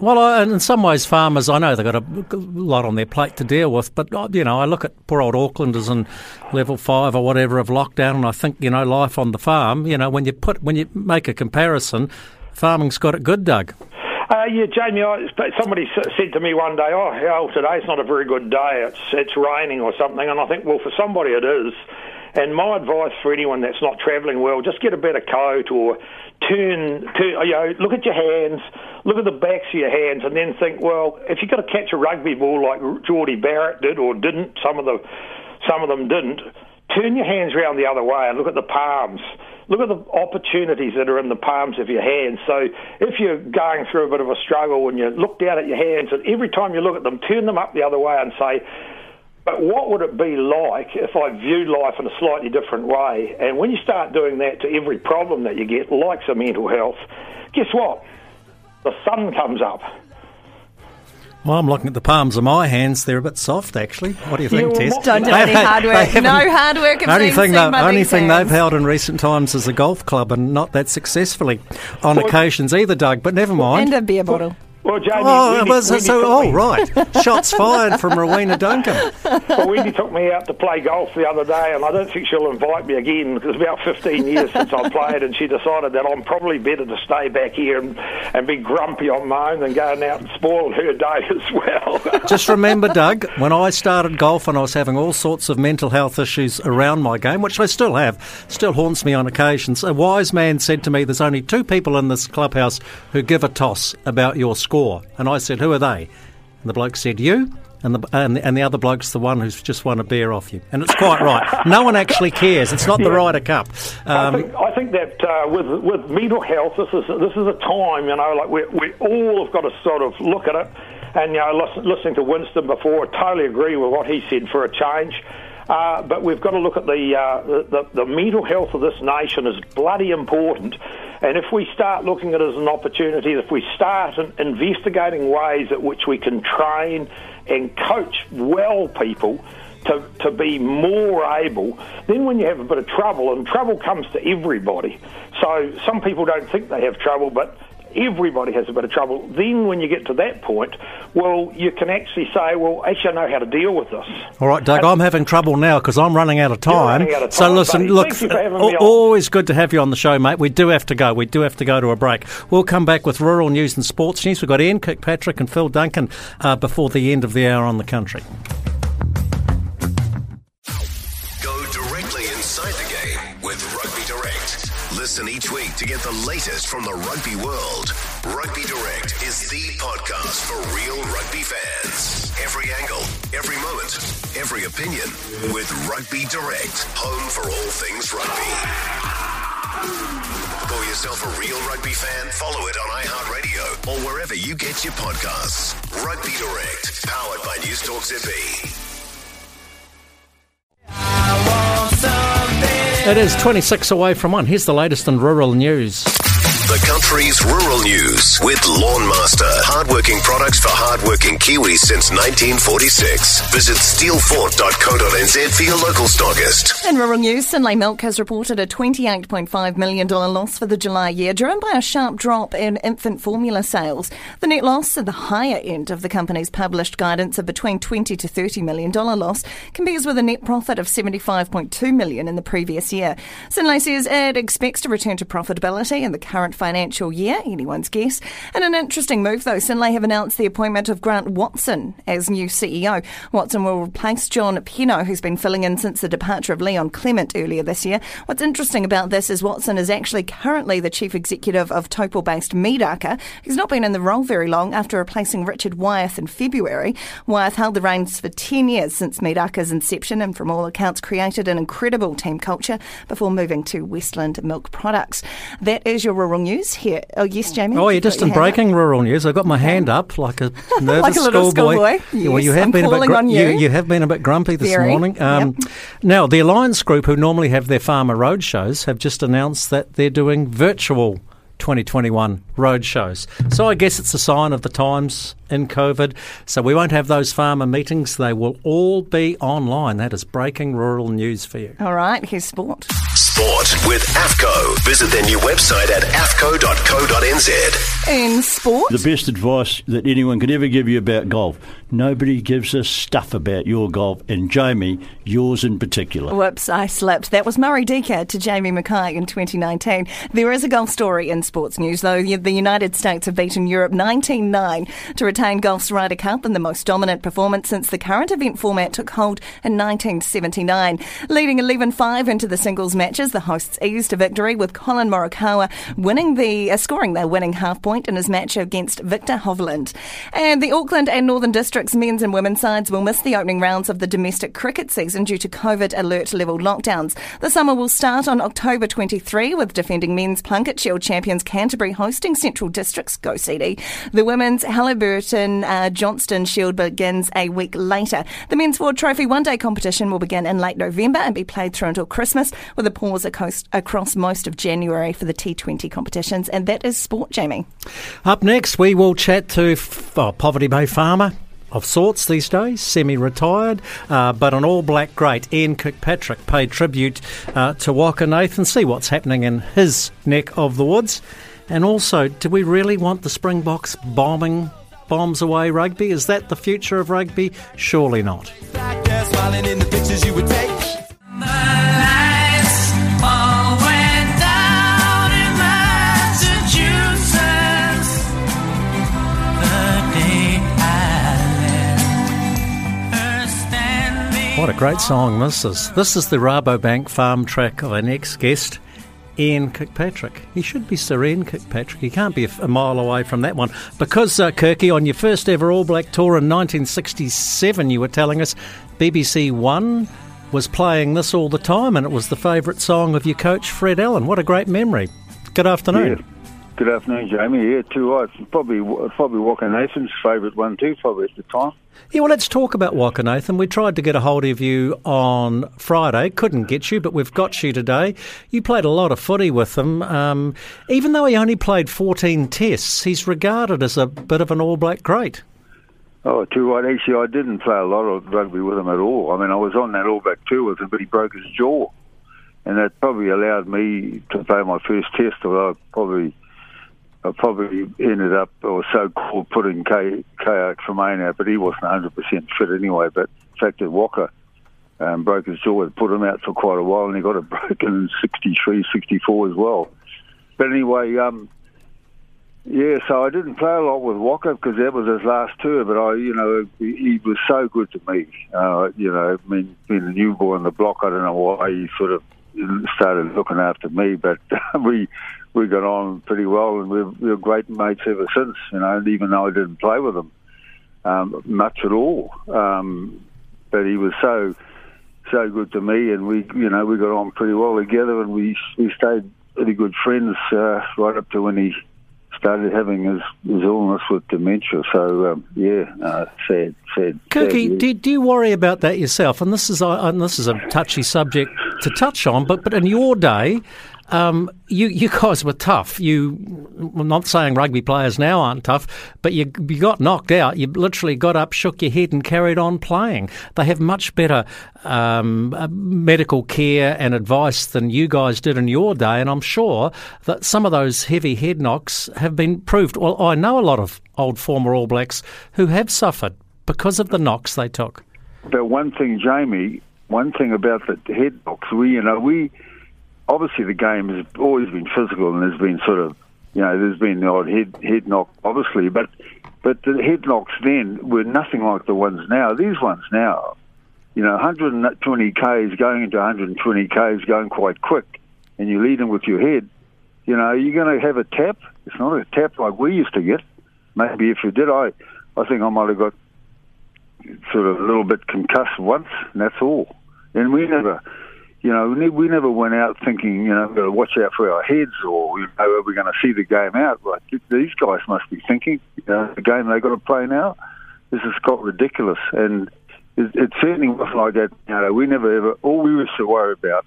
Well, in some ways, farmers, I know they've got a lot on their plate to deal with, but, uh, you know, I look at poor old Aucklanders in level five or whatever of lockdown, and I think, you know, life on the farm, you know, when you put, when you make a comparison, farming's got it good, Doug. Uh, yeah, Jamie, I, somebody said to me one day, oh, hell, today's not a very good day. It's, it's raining or something. And I think, well, for somebody it is. And my advice for anyone that's not travelling well, just get a better coat or turn, turn, you know, look at your hands, look at the backs of your hands, and then think, well, if you've got to catch a rugby ball like Jordie Barrett did or didn't, some of the, some of them didn't. turn your hands around the other way and look at the palms. Look at the opportunities that are in the palms of your hands. So if you're going through a bit of a struggle and you look down at your hands, and every time you look at them, turn them up the other way and say, but what would it be like if I viewed life in a slightly different way? And when you start doing that to every problem that you get, like some mental health, guess what? The sun comes up. Well, I'm looking at the palms of my hands. They're a bit soft, actually. What do you think, Yeah, Tess? don't do any hard work. No hard work. of Only thing, they've, only thing they've held in recent times is a golf club, and not that successfully on occasions either, Doug. But never mind. And a beer bottle. Well, Jamie, Oh, Wendy- it was Wendy so. took Oh, right. Shots fired from Rowena Duncum. well, Wendy took me out to play golf the other day, and I don't think she'll invite me again because it's about 15 years since I played, and she decided that I'm probably better to stay back here and, and be grumpy on my own than going out and spoil her day as well. Just remember, Doug, when I started golf and I was having all sorts of mental health issues around my game, which I still have, still haunts me on occasions. A wise man said to me, There's only two people in this clubhouse who give a toss about your score. And I said, Who are they? And the bloke said, You. And the, and, the, and the other bloke's the one who's just won a beer off you. And it's quite right. No one actually cares. It's not the Yeah. Ryder Cup. I Um, think I think that uh, with with mental health, this is this is a time you know like we we all have got to sort of look at it, and you know listen, listening to Winston before, I totally agree with what he said for a change. Uh, but we've got to look at the, uh, the, the the mental health of this nation is bloody important, and if we start looking at it as an opportunity, if we start in, investigating ways at which we can train and coach well people to, to be more able, then when you have a bit of trouble, and trouble comes to everybody, so some people don't think they have trouble, but everybody has a bit of trouble. Then when you get to that point, well, you can actually say, well, actually, I know how to deal with this. All right, Doug, I'm having trouble now because I'm running out of time. out of so listen, buddy. look, Thank you for having al- me on. always good to have you on the show, mate. We do have to go. We do have to go to a break. We'll come back with rural news and sports news. We've got Ian Kirkpatrick and Phil Duncan uh, before the end of the hour on the country. Listen each week to get the latest from the rugby world. Rugby Direct is the podcast for real rugby fans. Every angle, every moment, every opinion with Rugby Direct, home for all things rugby. Call yourself a real rugby fan? Follow it on iHeartRadio or wherever you get your podcasts. Rugby Direct, powered by News Talk ZB. It is 26 away from one. Here's the latest in rural news. The country's rural news with Lawnmaster. Hardworking products for hardworking Kiwis since 1946. Visit steelfort.co.nz for your local stockist. In rural news, Synlait Milk has reported a $28.5 million loss for the July year, driven by a sharp drop in infant formula sales. The net loss at the higher end of the company's published guidance of between 20 to $30 million loss compares with a net profit of 75.2 million in the previous year. Synlait says it expects to return to profitability in the current financial year, anyone's guess. In an interesting move, though, Synlait have announced the appointment of Grant Watson as new CEO. Watson will replace John Penno, who's been filling in since the departure of Leon Clement earlier this year. What's interesting about this is Watson is actually currently the chief executive of Taupo based Miraka. He's not been in the role very long after replacing Richard Wyeth in February. Wyeth held the reins for 10 years since Miraka's inception and, from all accounts, created an incredible team culture before moving to Westland Milk Products. That is your rural news here. Oh, yes, Jamie? Oh, you're just in hand up. breaking rural news. I've got my hand up like a nervous Like a little schoolboy. schoolboy. Yeah, well, you have I'm been a bit. calling on you. you have been a bit grumpy this Very. morning. Um, Now, the Alliance Group, who normally have their farmer road shows, have just announced that they're doing virtual 2021 road shows. So I guess it's a sign of the times in COVID. So we won't have those farmer meetings. They will all be online. That is breaking rural news for you. All right, here's sport. Sport with AFCO. Visit their new website at afco.co.nz. In sport, The best advice that anyone could ever give you about golf. Nobody gives a stuff about your golf, and Jamie, yours in particular. Whoops, I slipped. That was Murray Deaker to Jamie Mackay in 2019. There is a golf story in sports news, though. The the United States have beaten Europe 19 9 to retain golf's Ryder Cup in the most dominant performance since the current event format took hold in 1979. Leading 11 5 into the singles matches, the hosts eased to victory with Collin Morikawa winning the, uh, scoring their winning half point in his match against Viktor Hovland. And the Auckland and Northern Districts men's and women's sides will miss the opening rounds of the domestic cricket season due to COVID alert level lockdowns. The summer will start on October 23 with defending men's Plunket Shield champions Canterbury hosting Central Districts Go CD. The women's Hallyburton uh, Johnstone Shield begins a week later. The men's Ford Trophy one day competition will begin in late November and be played through until Christmas with a pause across, across most of January for the T20 competitions. And that is sport, Jamie. Up next, we will chat to oh, Poverty Bay farmer of sorts these days, semi retired, uh, but an all black great. Ian Kirkpatrick paid tribute uh, to Waka Nathan, see what's happening in his neck of the woods. And also, do we really want the Springboks bombing bombs away rugby? Is that the future of rugby? Surely not. What a great song this is. This is the Rabobank farm track of our next guest, Ian Kirkpatrick. He should be Sir Ian Kirkpatrick. He can't be a, mile away from that one. Because, uh, Kirky, on your first ever All Black tour in 1967, you were telling us BBC One was playing this all the time and it was the favourite song of your coach, Fred Allen. What a great memory. Good afternoon. Yeah. Good afternoon, Jamie. Yeah, too right. Probably, probably Waka Nathan's favourite one too, probably at the time. Yeah, well, let's talk about Waka Nathan. We tried to get a hold of you on Friday, couldn't get you, but we've got you today. You played a lot of footy with him. Um, even though he only played 14 tests, he's regarded as a bit of an All Black great. Oh, too right. Actually, I didn't play a lot of rugby with him at all. I mean, I was on that All Black tour with him, but he broke his jaw. And that probably allowed me to play my first test, although I probably Probably ended up, or so-called, putting K, K.R. Tremain out, but he wasn't 100% fit anyway. But the fact that Waka um, broke his jaw, it put him out for quite a while, and he got it broken in 63, 64 as well. But anyway, um, yeah, so I didn't play a lot with Waka because that was his last tour, but I, you know, he, he was so good to me. Uh, you know, I mean, being a new boy on the block, I don't know why he sort of started looking after me, but we we got on pretty well, and we're, we're great mates ever since. You know, even though I didn't play with him um, much at all, um, but he was so so good to me, and we you know we got on pretty well together, and we we stayed pretty good friends uh, right up to when he started having his, his illness with dementia. So um, yeah, uh, sad, sad. Kirky, sad do, do you worry about that yourself? And this is uh, and this is a touchy subject to touch on, but but in your day. Um, you you guys were tough. You, I'm not saying rugby players now aren't tough, but you you got knocked out. You literally got up, shook your head, and carried on playing. They have much better um, uh, medical care and advice than you guys did in your day, and I'm sure that some of those heavy head knocks have been proved. Well, I know a lot of old former All Blacks who have suffered because of the knocks they took. But one thing, Jamie, one thing about the head knocks, we you know we obviously the game has always been physical and there's been sort of, you know, there's been the odd head head knock, obviously, but but the head knocks then were nothing like the ones now. These ones now, you know, 120 k's going into 120 k's going quite quick, and you lead them with your head. You know, you're going to have a tap. It's not a tap like we used to get. Maybe if you did, I I think I might have got sort of a little bit concussed once, and that's all. And we never you know, we never went out thinking, you know, we've got to watch out for our heads or, you know, are we going to see the game out? Like, these guys must be thinking, you know, the game they've got to play now. This has got ridiculous. And it, it certainly wasn't like that. You know, we never ever, all we used to worry about,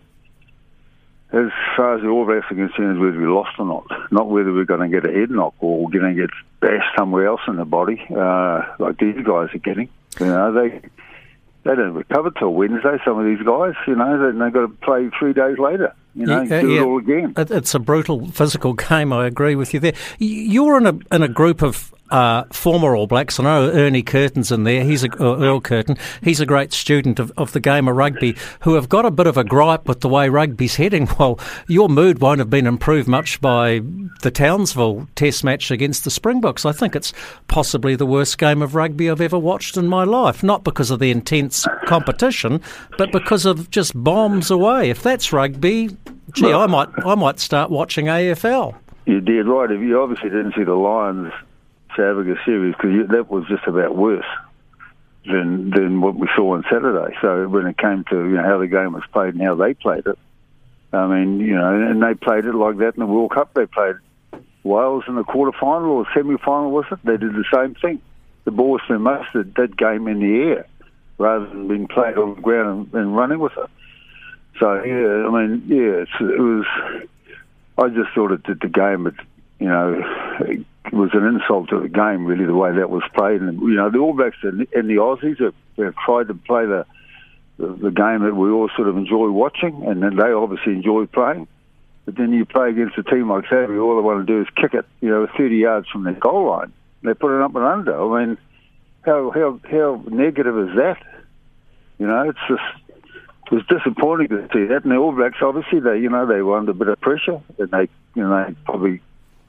as far as the All Blacks are concerned, is whether we lost or not, not whether we're going to get a head knock or we're going to get bashed somewhere else in the body, uh, like these guys are getting. You know, they they don't recover till Wednesday. Some of these guys, you know, they, they've got to play three days later. You know, Yeah, do yeah. it all again. It's a brutal physical game. I agree with you there. You're in a in a group of uh, former All Blacks. I know Ernie Kirton's in there. He's a uh, Earle Kirton. He's a great student of, of the game of rugby who have got a bit of a gripe with the way rugby's heading. Well, your mood won't have been improved much by the Townsville Test match against the Springboks. I think it's possibly the worst game of rugby I've ever watched in my life. Not because of the intense competition, but because of just bombs away. If that's rugby, gee, I might I might start watching AFL. You did right. You obviously didn't see the Lions Africa series because that was just about worse than than what we saw on Saturday. So when it came to you know how the game was played and how they played it, I mean you know, and they played it like that in the World Cup. They played Wales in the quarter final or semi final, was it? They did the same thing. The ball spent most of that game in the air rather than being played on the ground and, and running with it. So yeah, I mean, yeah, it was. I just thought it did the game, but you know, it was an insult to the game, really, the way that was played. And you know, the All Blacks and, and the Aussies have, have tried to play the, the the game that we all sort of enjoy watching, and then they obviously enjoy playing. But then you play against a team like Saudi, all they want to do is kick it, you know, 30 yards from their goal line. They put it up and under. I mean, how how how negative is that? You know, it's just it was disappointing to see that. And the All Blacks, obviously, they you know they were under a bit of pressure, and they you know they probably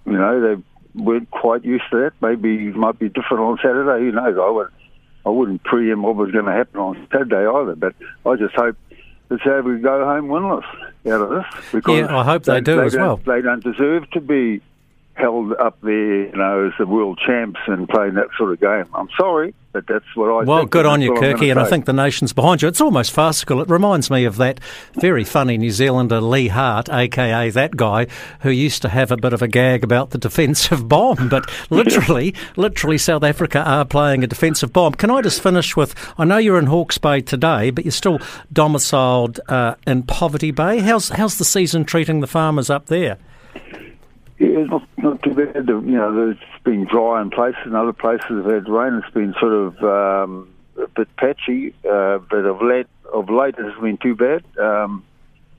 you know they weren't quite used to that. Maybe it might be different on Saturday. Who knows? I would I wouldn't preempt what was going to happen on Saturday either. But I just hope that Saturday we go home winless out of this. Because Yeah, I hope they do as well. They don't deserve to be held up there, you know, as the world champs and playing that sort of game. I'm sorry, but that's what I do. Well, think, good on you, Kirky, and I think the nation's behind you. It's almost farcical. It reminds me of that very funny New Zealander Leigh Hart, aka that guy who used to have a bit of a gag about the defensive bomb. But literally, literally, South Africa are playing a defensive bomb. Can I just finish with? I know you're in Hawke's Bay today, but you're still domiciled uh, in Poverty Bay. How's how's the season treating the farmers up there? Yeah, it's not, not too bad. You know, it's been dry in places, and other places have had rain. It's been sort of um, a bit patchy, uh, but of late, of late, it hasn't been too bad. Um,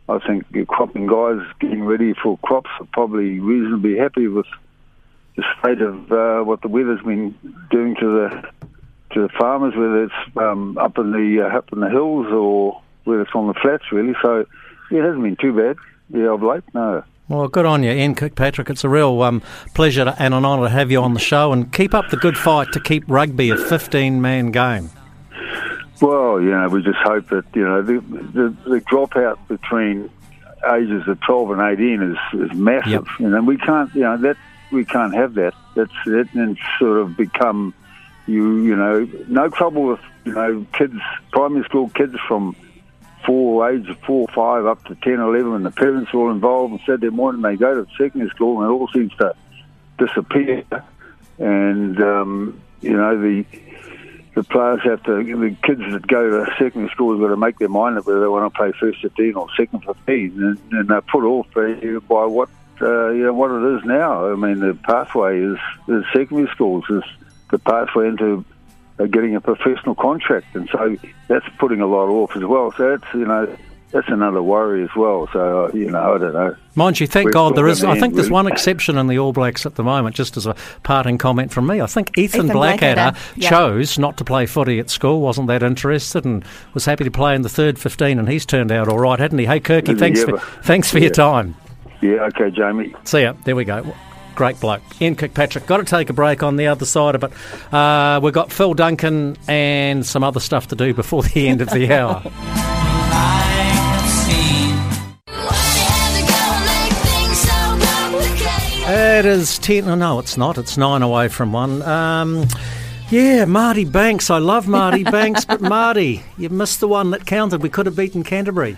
I think the cropping guys getting ready for crops are probably reasonably happy with the state of uh, what the weather's been doing to the to the farmers, whether it's um, up in the uh, up in the hills or whether it's on the flats, really. So, yeah, it hasn't been too bad. Yeah, of late, no. Well, good on you, Ian Kirkpatrick. It's a real um, pleasure and an honour to have you on the show, and keep up the good fight to keep rugby a 15-man game. Well, you know, we just hope that you know the the, the dropout between ages of twelve and eighteen is, is massive. You know, we can't, you know, that we can't have that. That's it, and sort of become you, you know, no trouble with you know kids, primary school kids from four age of four, five up to ten, eleven, and the parents are all involved. And said Saturday morning they go to secondary school, and it all seems to disappear. And um, you know the the players have to, the kids that go to secondary school have got to make their mind up whether they want to play first 15 or second 15, and, and they're put off by, by what uh, you know what it is now. I mean, the pathway is, is secondary schools is the pathway into uh, getting a professional contract, and so that's putting a lot off as well. So that's you know that's another worry as well. So uh, you know, I don't know. Mind you, thank Where's God there is. I think there's one exception in the All Blacks at the moment. Just as a parting comment from me, I think Ethan, Ethan Blackadder, Blackadder, yeah. chose not to play footy at school. wasn't that interested and was happy to play in the third fifteen, and he's turned out all right, hadn't he? Hey, Kirky, Did he thanks for thanks for your time. Yeah, okay, Jamie. See ya. There we go. Great bloke. Ian Kirkpatrick. Got to take a break on the other side of it. Uh, we've got Phil Duncan and some other stuff to do before the end of the hour. It is 10. Oh, no, it's not. It's 9 away from 1. Um, yeah, Marty Banks. I love Marty Banks, but Marty, you missed the one that counted. We could have beaten Canterbury.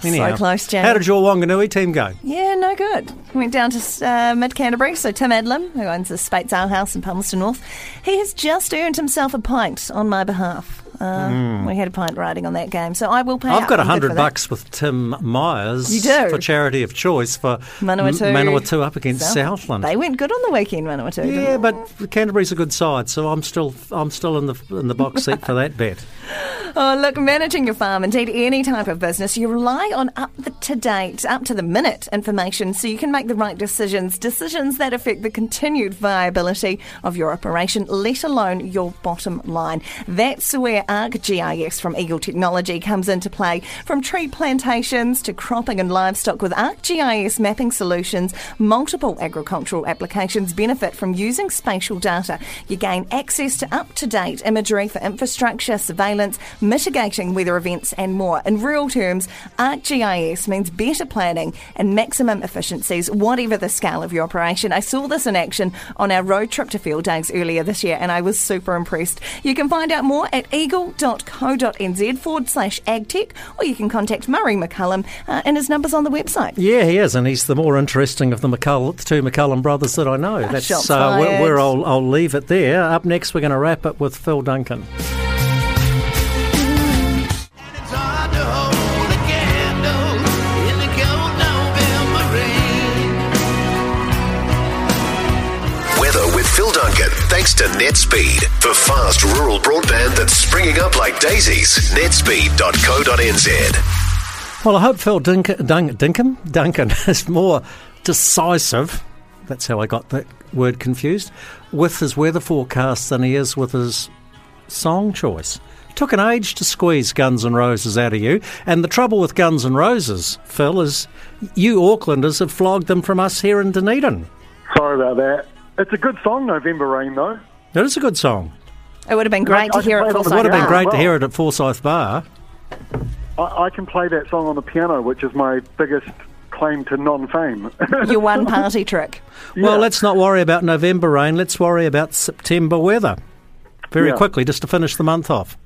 So close, Jan. How did your Wanganui team go? Yeah, no good. Went down to uh, Mid Canterbury. So Tim Edlam, who owns the Spates Ale House in Palmerston North, he has just earned himself a pint on my behalf. Uh, Mm. We had a pint riding on that game, so I will pay. I've got a hundred bucks with Tim Myers. You do? for charity of choice for Manawatu. Manawatu up against South- Southland. They went good on the weekend, Manawatu. yeah, but Canterbury's a good side, so I'm still I'm still in the in the box seat for that bet. Oh, look, managing your farm, indeed any type of business, you rely on up to date, up to the minute information so you can make the right decisions, decisions that affect the continued viability of your operation, let alone your bottom line. That's where ArcGIS from Eagle Technology comes into play. From tree plantations to cropping and livestock, with ArcGIS mapping solutions, multiple agricultural applications benefit from using spatial data. You gain access to up to date imagery for infrastructure, surveillance, mitigating weather events, and more. In real terms, ArcGIS means better planning and maximum efficiencies, whatever the scale of your operation. I saw this in action on our road trip to field days earlier this year, and I was super impressed. You can find out more at eagle.co.nz forward slash agtech, or you can contact Murray McCullum, uh, and his number's on the website. Yeah, he is, and he's the more interesting of the, McCull- the two McCullum brothers that I know. That's uh, where, where I'll, I'll leave it there. Up next, we're going to wrap it with Phil Duncan. Thanks to NetSpeed. For fast rural broadband that's springing up like daisies, netspeed.co.nz. Well, I hope Phil Dunk- Dunk- Duncan, Duncan is more decisive. That's how I got that word confused. With his weather forecast than he is with his song choice. Took an age to squeeze Guns N' Roses out of you, and the trouble with Guns N' Roses, Phil, is you Aucklanders have flogged them from us here in Dunedin. Sorry about that. It's a good song, November Rain, though. It is a good song. It would have been great to I hear it play full it It would have been Yeah, great to hear it at Forsyth Bar. I, I can play that song on the piano, which is my biggest claim to non-fame. Your one party trick. Well, let's not worry about November rain. Let's worry about September weather. Very Yeah. quickly, just to finish the month off.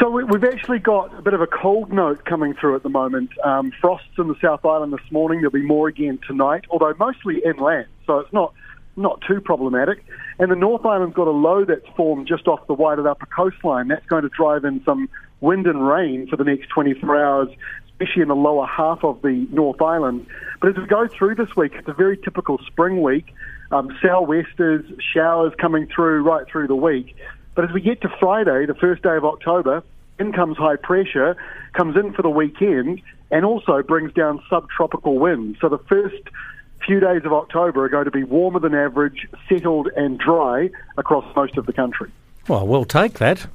So we, we've actually got a bit of a cold note coming through at the moment. Um, frosts in the South Island this morning. There'll be more again tonight, although mostly inland, so it's not not too problematic. And the North Island's got a low that's formed just off the Wairarapa coastline. That's going to drive in some wind and rain for the next 24 hours, especially in the lower half of the North Island. But as we go through this week, it's a very typical spring week. Um, sou'westers, showers coming through right through the week. But as we get to Friday, the first day of October, in comes high pressure, comes in for the weekend, and also brings down subtropical winds. So the first few days of October are going to be warmer than average, settled and dry across most of the country. Well, we'll take that.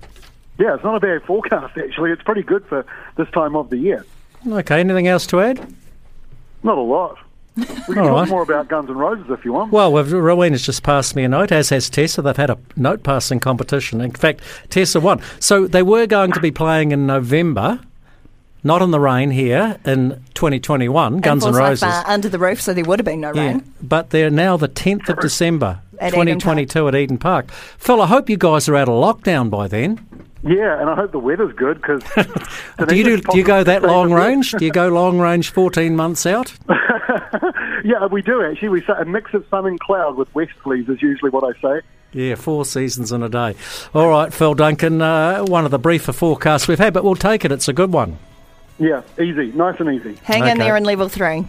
Yeah, it's not a bad forecast actually. It's pretty good for this time of the year. Okay, anything else to add? Not a lot. We can All talk right. more about Guns N' Roses if you want. Well, Rowena's just passed me a note, as has Tessa. They've had a note passing competition. In fact, Tessa won. So they were going to be playing in November, not in the rain here in 2021, Guns N' and Roses. Bar under the roof, so there would have been no Yeah, rain. but they're now the 10th of December, At Eden 2022 at Eden Park. Phil, I hope you guys are out of lockdown by then. Yeah, and I hope the weather's good because Do you do, do you go that long range? Do you go long range 14 months out? yeah, we do actually. We say a mix of sun and cloud with westerlies is usually what I say. Yeah, four seasons in a day. All right, Phil Duncan, uh, one of the briefer forecasts we've had, but we'll take it. It's a good one. Yeah, easy, nice and easy. Hang in Okay. there in level three.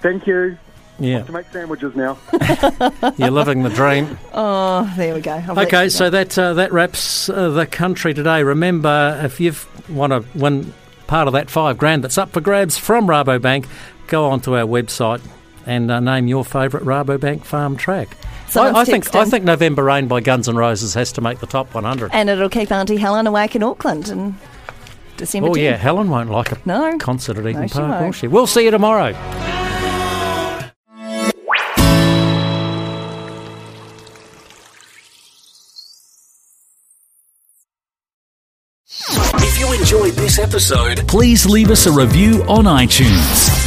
Thank you. Yeah, To make sandwiches now. you're living the dream. Oh, there we go. I've let Okay, you so know. that uh, that wraps uh, the country today. Remember, if you want to win part of that five grand that's up for grabs from Rabobank, go onto our website and uh, name your favourite Rabobank farm track. Someone's I, I think I texting. think November Rain by Guns N' Roses has to make the top 100. And it'll keep Auntie Helen awake in Auckland in December Oh 10th. yeah, Helen won't like a No. concert at Eden No, Park, will she? We'll see you tomorrow. If you enjoyed this episode, Please leave us a review on iTunes.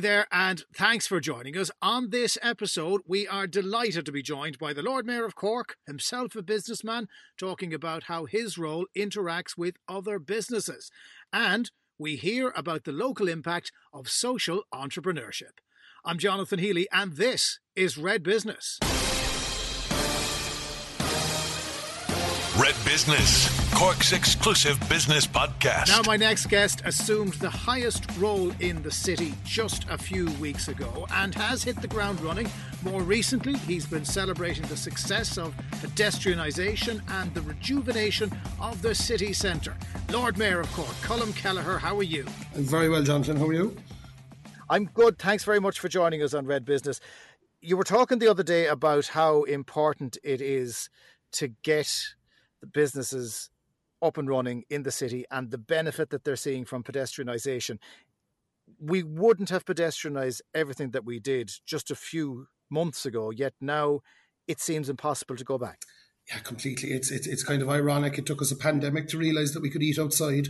There, and thanks for joining us. On this episode, we are delighted to be joined by the Lord Mayor of Cork, himself a businessman, talking about how his role interacts with other businesses. And we hear about the local impact of social entrepreneurship. I'm Jonathan Healy, and this is Red Business. Red Business, Cork's exclusive business podcast. Now, my next guest assumed the highest role in the city just a few weeks ago and has hit the ground running. More recently, he's been celebrating the success of pedestrianisation and the rejuvenation of the city centre. Lord Mayor of Cork, Colm Kelleher, how are you? I'm very well, Jonathan. How are you? I'm good. Thanks very much for joining us on Red Business. You were talking the other day about how important it is to get the businesses up and running in the city and the benefit that they're seeing from pedestrianisation. We wouldn't have pedestrianised everything that we did just a few months ago, yet now it seems impossible to go back. Yeah, completely. It's, it's it's kind of ironic. It took us a pandemic to realise that we could eat outside.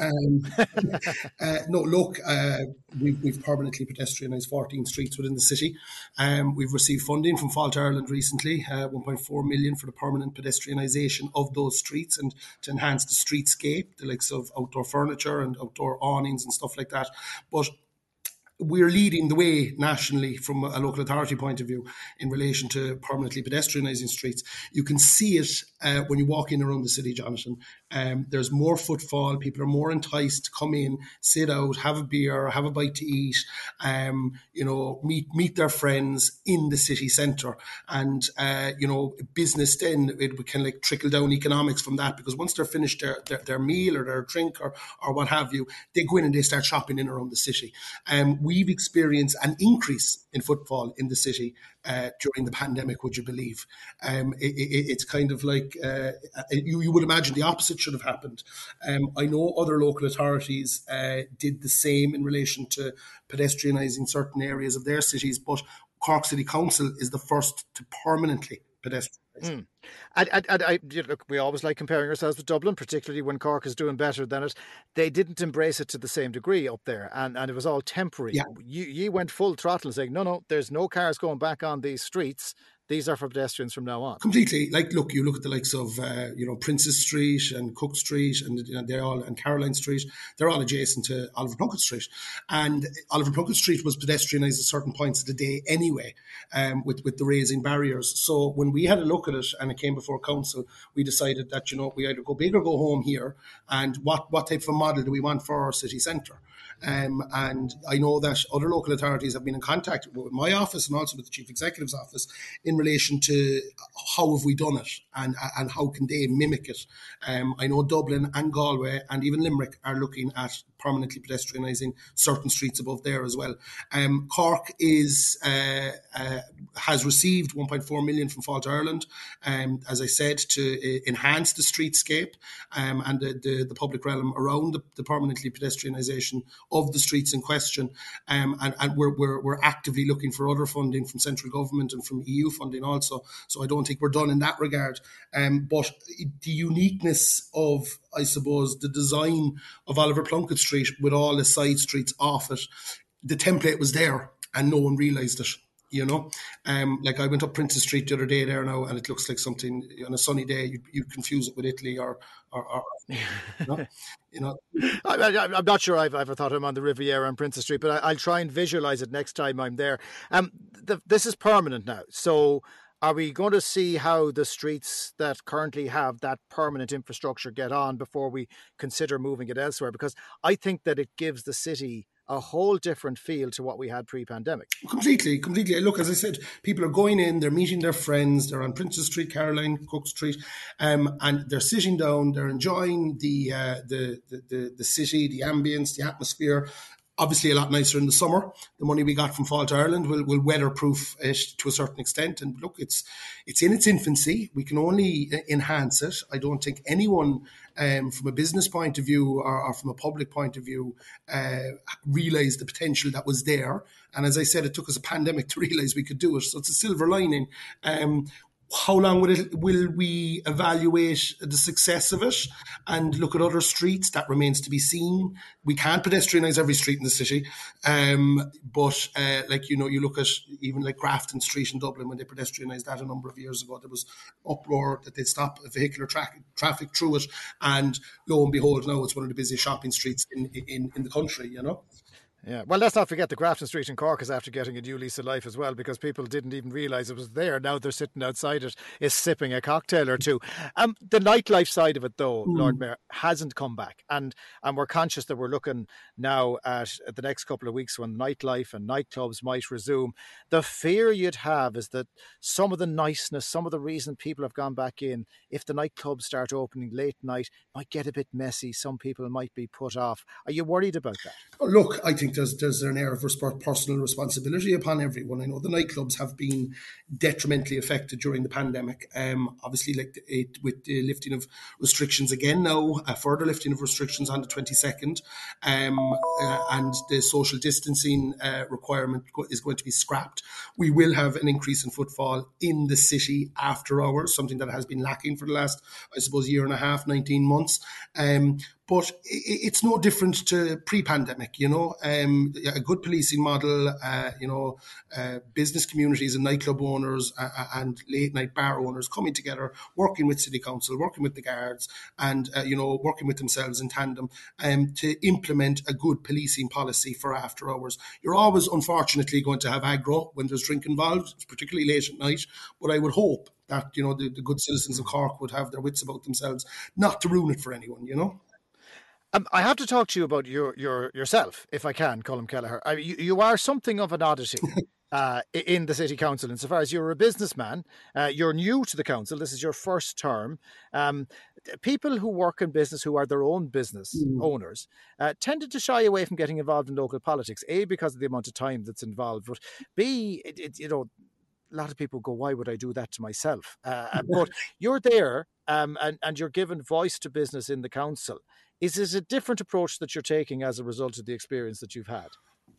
Um, uh, no, look, uh, we've, we've permanently pedestrianised 14 streets within the city. Um, we've received funding from Fáilte Ireland recently, uh, 1.4 million for the permanent pedestrianisation of those streets and to enhance the streetscape, the likes of outdoor furniture and outdoor awnings and stuff like that. But we're leading the way nationally from a local authority point of view in relation to permanently pedestrianising streets. You can see it uh, when you walk in around the city, Jonathan. Um, there's more footfall. People are more enticed to come in, sit out, have a beer, have a bite to eat, um, you know, meet meet their friends in the city centre. And, uh, you know, business then, it can like trickle down economics from that because once they're finished their, their, their meal or their drink or, or what have you, they go in and they start shopping in around the city. Um, we've experienced an increase in footfall in the city uh, during the pandemic, would you believe? Um, it, it, it's kind of like uh, you, you, would imagine the opposite should have happened. Um, I know other local authorities uh, did the same in relation to pedestrianising certain areas of their cities, but Cork City Council is the first to permanently pedestrian. Mm. And, and, and I, you know, look, we always like comparing ourselves with Dublin, particularly when Cork is doing better than it. They didn't embrace it to the same degree up there, and, and it was all temporary. Yeah. You, you went full throttle saying, no, no, there's no cars going back on these streets these are for pedestrians from now on. Completely. Like, look, you look at the likes of, uh, you know, Princes Street and Cook Street and you know, they're all, and Caroline Street, they're all adjacent to Oliver Plunkett Street. And Oliver Plunkett Street was pedestrianised at certain points of the day anyway, um, with, with the raising barriers. So when we had a look at it and it came before council, we decided that, you know, we either go big or go home here. And what, what type of model do we want for our city centre? Um, and I know that other local authorities have been in contact with my office and also with the chief executive's office in relation to how have we done it and and how can they mimic it. Um, I know Dublin and Galway and even Limerick are looking at permanently pedestrianising certain streets above there as well. Um, Cork is uh, uh, has received 1.4 million from Fáilte Ireland, um, as I said, to uh, enhance the streetscape um, and the, the, the, public realm around the, the, permanently pedestrianisation of the streets in question. Um, and, and we're, we're, we're actively looking for other funding from central government and from EU funding also. So I don't think we're done in that regard. Um, but the uniqueness of I suppose, the design of Oliver Plunkett Street with all the side streets off it, the template was there and no one realised it. You know, um, like I went up Princes Street the other day there now, and it looks like something on a sunny day you you confuse it with Italy or or, or you know. You know. I, am not sure I've ever thought I'm on the Riviera on Princes Street, but I, will try and visualize it next time I'm there. Um, the, this is permanent now, so are we going to see how the streets that currently have that permanent infrastructure get on before we consider moving it elsewhere? Because I think that it gives the city a whole different feel to what we had pre-pandemic. Completely, completely. Look, as I said, people are going in, they're meeting their friends, they're on Princes Street, Caroline, Cook Street, um, and they're sitting down, they're enjoying the, uh, the, the, the the city, the ambience, the atmosphere, obviously a lot nicer in the summer. The money we got from Fáilte Ireland will, will weatherproof it to a certain extent. And look, it's it's in its infancy. We can only enhance it. I don't think anyone, um, from a business point of view or, or from a public point of view, uh, realised the potential that was there. And as I said, it took us a pandemic to realise we could do it. So it's a silver lining. Um, how long will it will we evaluate the success of it and look at other streets that remains to be seen? We can't pedestrianize every street in the city um, but uh, like you know you look at even like grafton street in dublin when they pedestrianized that a number of years ago there was uproar that they'd stop vehicular tra- traffic through it and lo and behold now it's one of the busiest shopping streets in in, in the country you know yeah, well, let's not forget the Grafton Street in Cork is after getting a new lease of life as well because people didn't even realise it was there. Now they're sitting outside it, is sipping a cocktail or two. Um, the nightlife side of it, though, mm. Lord Mayor, hasn't come back, and and we're conscious that we're looking now at, at the next couple of weeks when nightlife and nightclubs might resume. The fear you'd have is that some of the niceness, some of the reason people have gone back in, if the nightclubs start opening late night, might get a bit messy. Some people might be put off. Are you worried about that? Look, I think there's there's an air of personal responsibility upon everyone. I know the nightclubs have been detrimentally affected during the pandemic. Um, obviously, like it, with the lifting of restrictions again now, a further lifting of restrictions on the twenty second, um, uh, and the social distancing uh, requirement is going to be scrapped. We will have an increase in footfall in the city after hours, something that has been lacking for the last, I suppose, year and a half, nineteen months. Um, but it's no different to pre-pandemic. You know, um, a good policing model. Uh, you know, uh, business communities and nightclub owners uh, uh and late night bar owners coming together, working with city council, working with the guards, and uh, you know, working with themselves in tandem um, to implement a good policing policy for after hours. You're always, unfortunately, going to have aggro when there's drink involved, particularly late at night. But I would hope that you know the, the good citizens of Cork would have their wits about themselves, not to ruin it for anyone. You know. Um, I have to talk to you about your, your yourself, if I can, Colm Kelleher. I, you, you are something of an oddity. Uh, in the city council, insofar as you're a businessman, uh, you're new to the council. This is your first term. Um, people who work in business, who are their own business mm. owners, uh, tended to shy away from getting involved in local politics. A because of the amount of time that's involved, but B, it, it, you know, a lot of people go, "Why would I do that to myself?" Uh, but you're there, um, and and you're given voice to business in the council. Is it a different approach that you're taking as a result of the experience that you've had?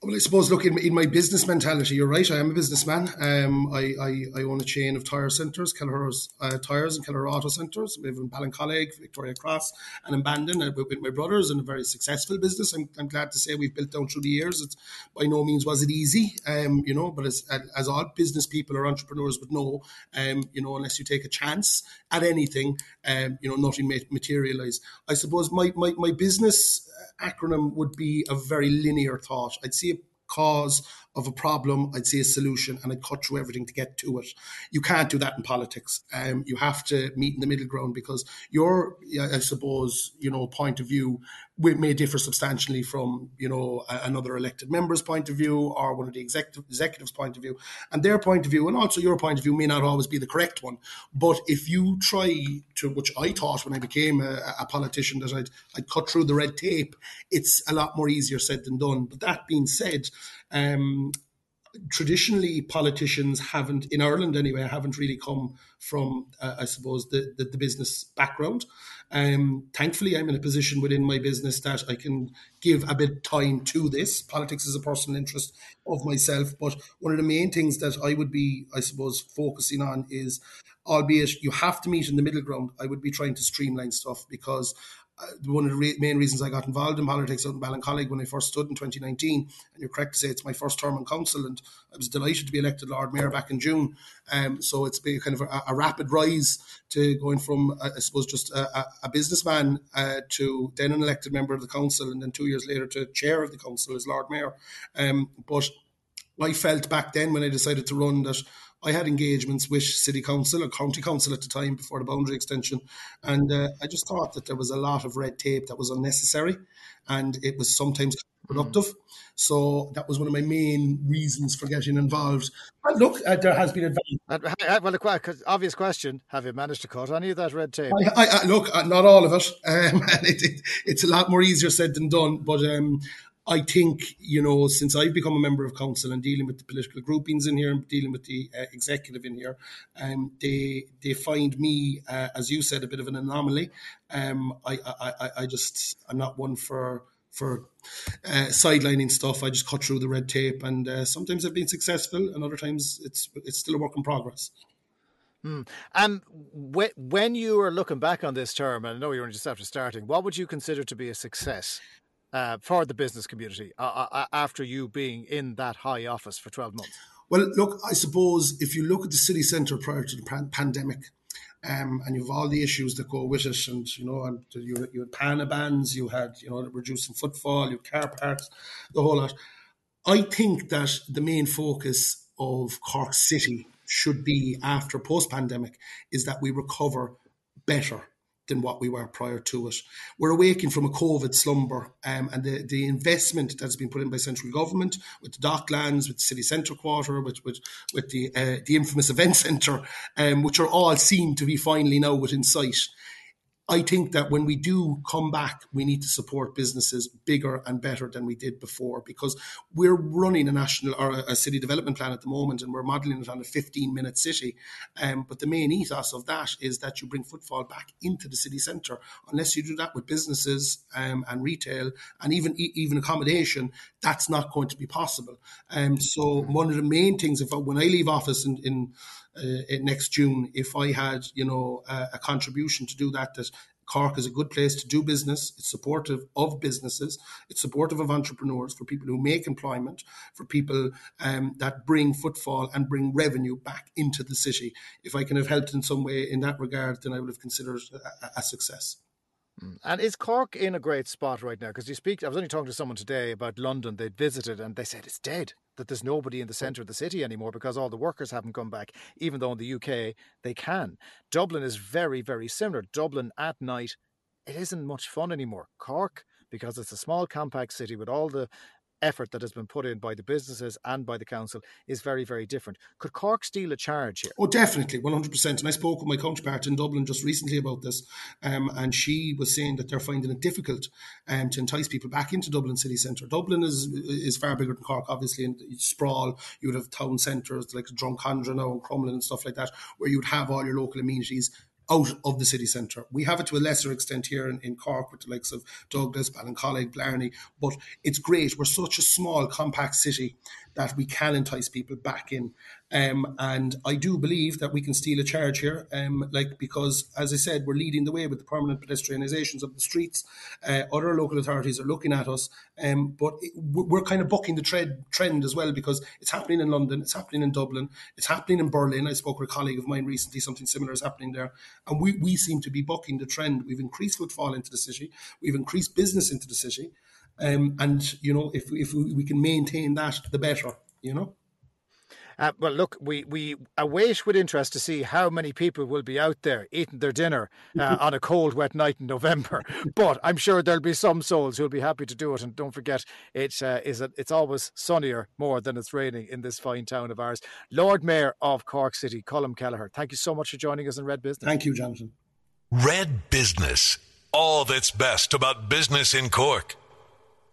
Well, I suppose, look, in, in my business mentality, you're right. I am a businessman. Um, I, I, I own a chain of tyre centres, Kelleher's uh, Tyres and Kelleher Auto Centres. We have in Ballincollig, Victoria Cross, and in Bandon uh, with, my brothers, and a very successful business. I'm, I'm, glad to say we've built down through the years. It's by no means was it easy, um, you know, but as, as all business people or entrepreneurs would know, um, you know, unless you take a chance at anything, um, you know, nothing may materialise. I suppose my, my, my business acronym would be a very linear thought. I'd see cause of a problem, I'd see a solution, and I'd cut through everything to get to it. You can't do that in politics. Um, you have to meet in the middle ground because your, I suppose, you know, point of view may differ substantially from, you know, another elected member's point of view or one of the executive executives' point of view, and their point of view, and also your point of view may not always be the correct one. But if you try to, which I thought when I became a, a politician, that I'd, I'd cut through the red tape, it's a lot more easier said than done. But that being said, um, traditionally politicians haven't in Ireland anyway haven't really come from uh, I suppose the, the, the business background. Um, thankfully, I'm in a position within my business that I can give a bit time to this. Politics is a personal interest of myself, but one of the main things that I would be I suppose focusing on is albeit you have to meet in the middle ground, I would be trying to streamline stuff because one of the re- main reasons I got involved in politics out in Ballincollig when I first stood in 2019, and you're correct to say it's my first term in council, and I was delighted to be elected Lord Mayor back in June. Um, so it's been kind of a, a rapid rise to going from, uh, I suppose, just a, a businessman uh, to then an elected member of the council, and then two years later to chair of the council as Lord Mayor. Um, but I felt back then when I decided to run that I had engagements with city council or county council at the time before the boundary extension, and uh, I just thought that there was a lot of red tape that was unnecessary, and it was sometimes productive. Mm. So that was one of my main reasons for getting involved. And look, uh, there has been advance. Uh, well, a obvious question: Have you managed to cut any of that red tape? I, I, look, uh, not all of it. Um, it, it. It's a lot more easier said than done, but um, I think, you know, since I've become a member of council and dealing with the political groupings in here and dealing with the uh, executive in here, um, they they find me, uh, as you said, a bit of an anomaly. Um, I, I, I just, I'm not one for for uh, sidelining stuff. I just cut through the red tape, and uh, sometimes I've been successful, and other times it's it's still a work in progress. Mm. Um, when, when you are looking back on this term, and I know you're just after starting, what would you consider to be a success uh, for the business community uh, uh, after you being in that high office for 12 months? Well, look, I suppose if you look at the city centre prior to the pan- pandemic, um, and you have all the issues that go with it, and you know, and you, you had pana bans, you had you know reducing footfall, you car parks, the whole lot. I think that the main focus of Cork City should be after post pandemic is that we recover better than what we were prior to it. We're awaking from a COVID slumber, um, and the, the investment that's been put in by central government with the docklands, with the city centre quarter, with with, with the uh, the infamous event centre, um, which are all seen to be finally now within sight. I think that when we do come back, we need to support businesses bigger and better than we did before because we're running a national or a city development plan at the moment and we're modelling it on a 15 minute city. Um, but the main ethos of that is that you bring footfall back into the city centre. Unless you do that with businesses um, and retail and even even accommodation, that's not going to be possible. Um, so one of the main things, if I, when I leave office in, in uh, next June if I had, you know, a, a contribution to do that. That Cork is a good place to do business. It's supportive of businesses. It's supportive of entrepreneurs for people who make employment, for people um, that bring footfall and bring revenue back into the city. If I can have helped in some way in that regard, then I would have considered a, a success. Mm. And is Cork in a great spot right now? Because you speak, I was only talking to someone today about London. They'd visited and they said it's dead, that there's nobody in the centre of the city anymore because all the workers haven't come back, even though in the UK they can. Dublin is very, very similar. Dublin at night, it isn't much fun anymore. Cork, because it's a small, compact city with all the effort that has been put in by the businesses and by the council is very, very different. Could Cork steal a charge here? Oh, definitely, 100%. And I spoke with my counterpart in Dublin just recently about this, um, and she was saying that they're finding it difficult um, to entice people back into Dublin city centre. Dublin is is far bigger than Cork, obviously, and sprawl. You would have town centres like Drumcondra now and Crumlin and stuff like that, where you'd have all your local amenities out of the city centre. We have it to a lesser extent here in, in Cork with the likes of Douglas, Ballincollig, Blarney, but it's great. We're such a small, compact city that we can entice people back in. Um, and I do believe that we can steal a charge here, um, like because, as I said, we're leading the way with the permanent pedestrianisations of the streets. Uh, other local authorities are looking at us, um, but it, we're kind of bucking the trend, trend as well because it's happening in London, it's happening in Dublin, it's happening in Berlin. I spoke with a colleague of mine recently; something similar is happening there, and we we seem to be bucking the trend. We've increased footfall into the city, we've increased business into the city, um, and you know if if we, we can maintain that, the better. You know. Uh, well, look, we, we await with interest to see how many people will be out there eating their dinner uh, on a cold, wet night in November. But I'm sure there'll be some souls who'll be happy to do it. And don't forget, it uh, is a, it's always sunnier more than it's raining in this fine town of ours. Lord Mayor of Cork City, Colm Kelleher, thank you so much for joining us in Red Business. Thank you, Jonathan. Red Business. All that's best about business in Cork.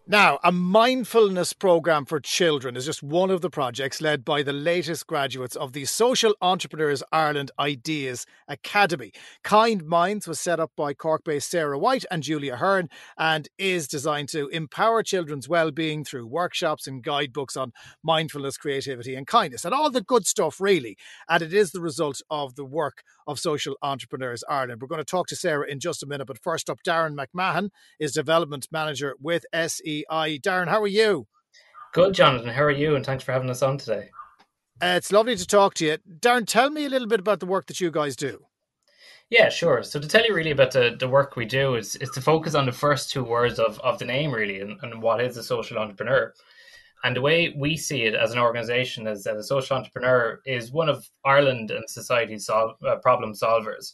Now, a mindfulness program for children is just one of the projects led by the latest graduates of the Social Entrepreneurs Ireland Ideas Academy. Kind Minds was set up by Cork based Sarah White and Julia Hearn and is designed to empower children's well being through workshops and guidebooks on mindfulness, creativity, and kindness, and all the good stuff, really. And it is the result of the work of Social Entrepreneurs Ireland. We're going to talk to Sarah in just a minute, but first up, Darren McMahon is Development Manager with SE. I. Darren, how are you? Good, Jonathan. How are you? And thanks for having us on today. Uh, it's lovely to talk to you. Darren, tell me a little bit about the work that you guys do. Yeah, sure. So to tell you really about the, the work we do is, is to focus on the first two words of, of the name really and, and what is a social entrepreneur. And the way we see it as an organization is that a social entrepreneur is one of Ireland and society's sol- uh, problem solvers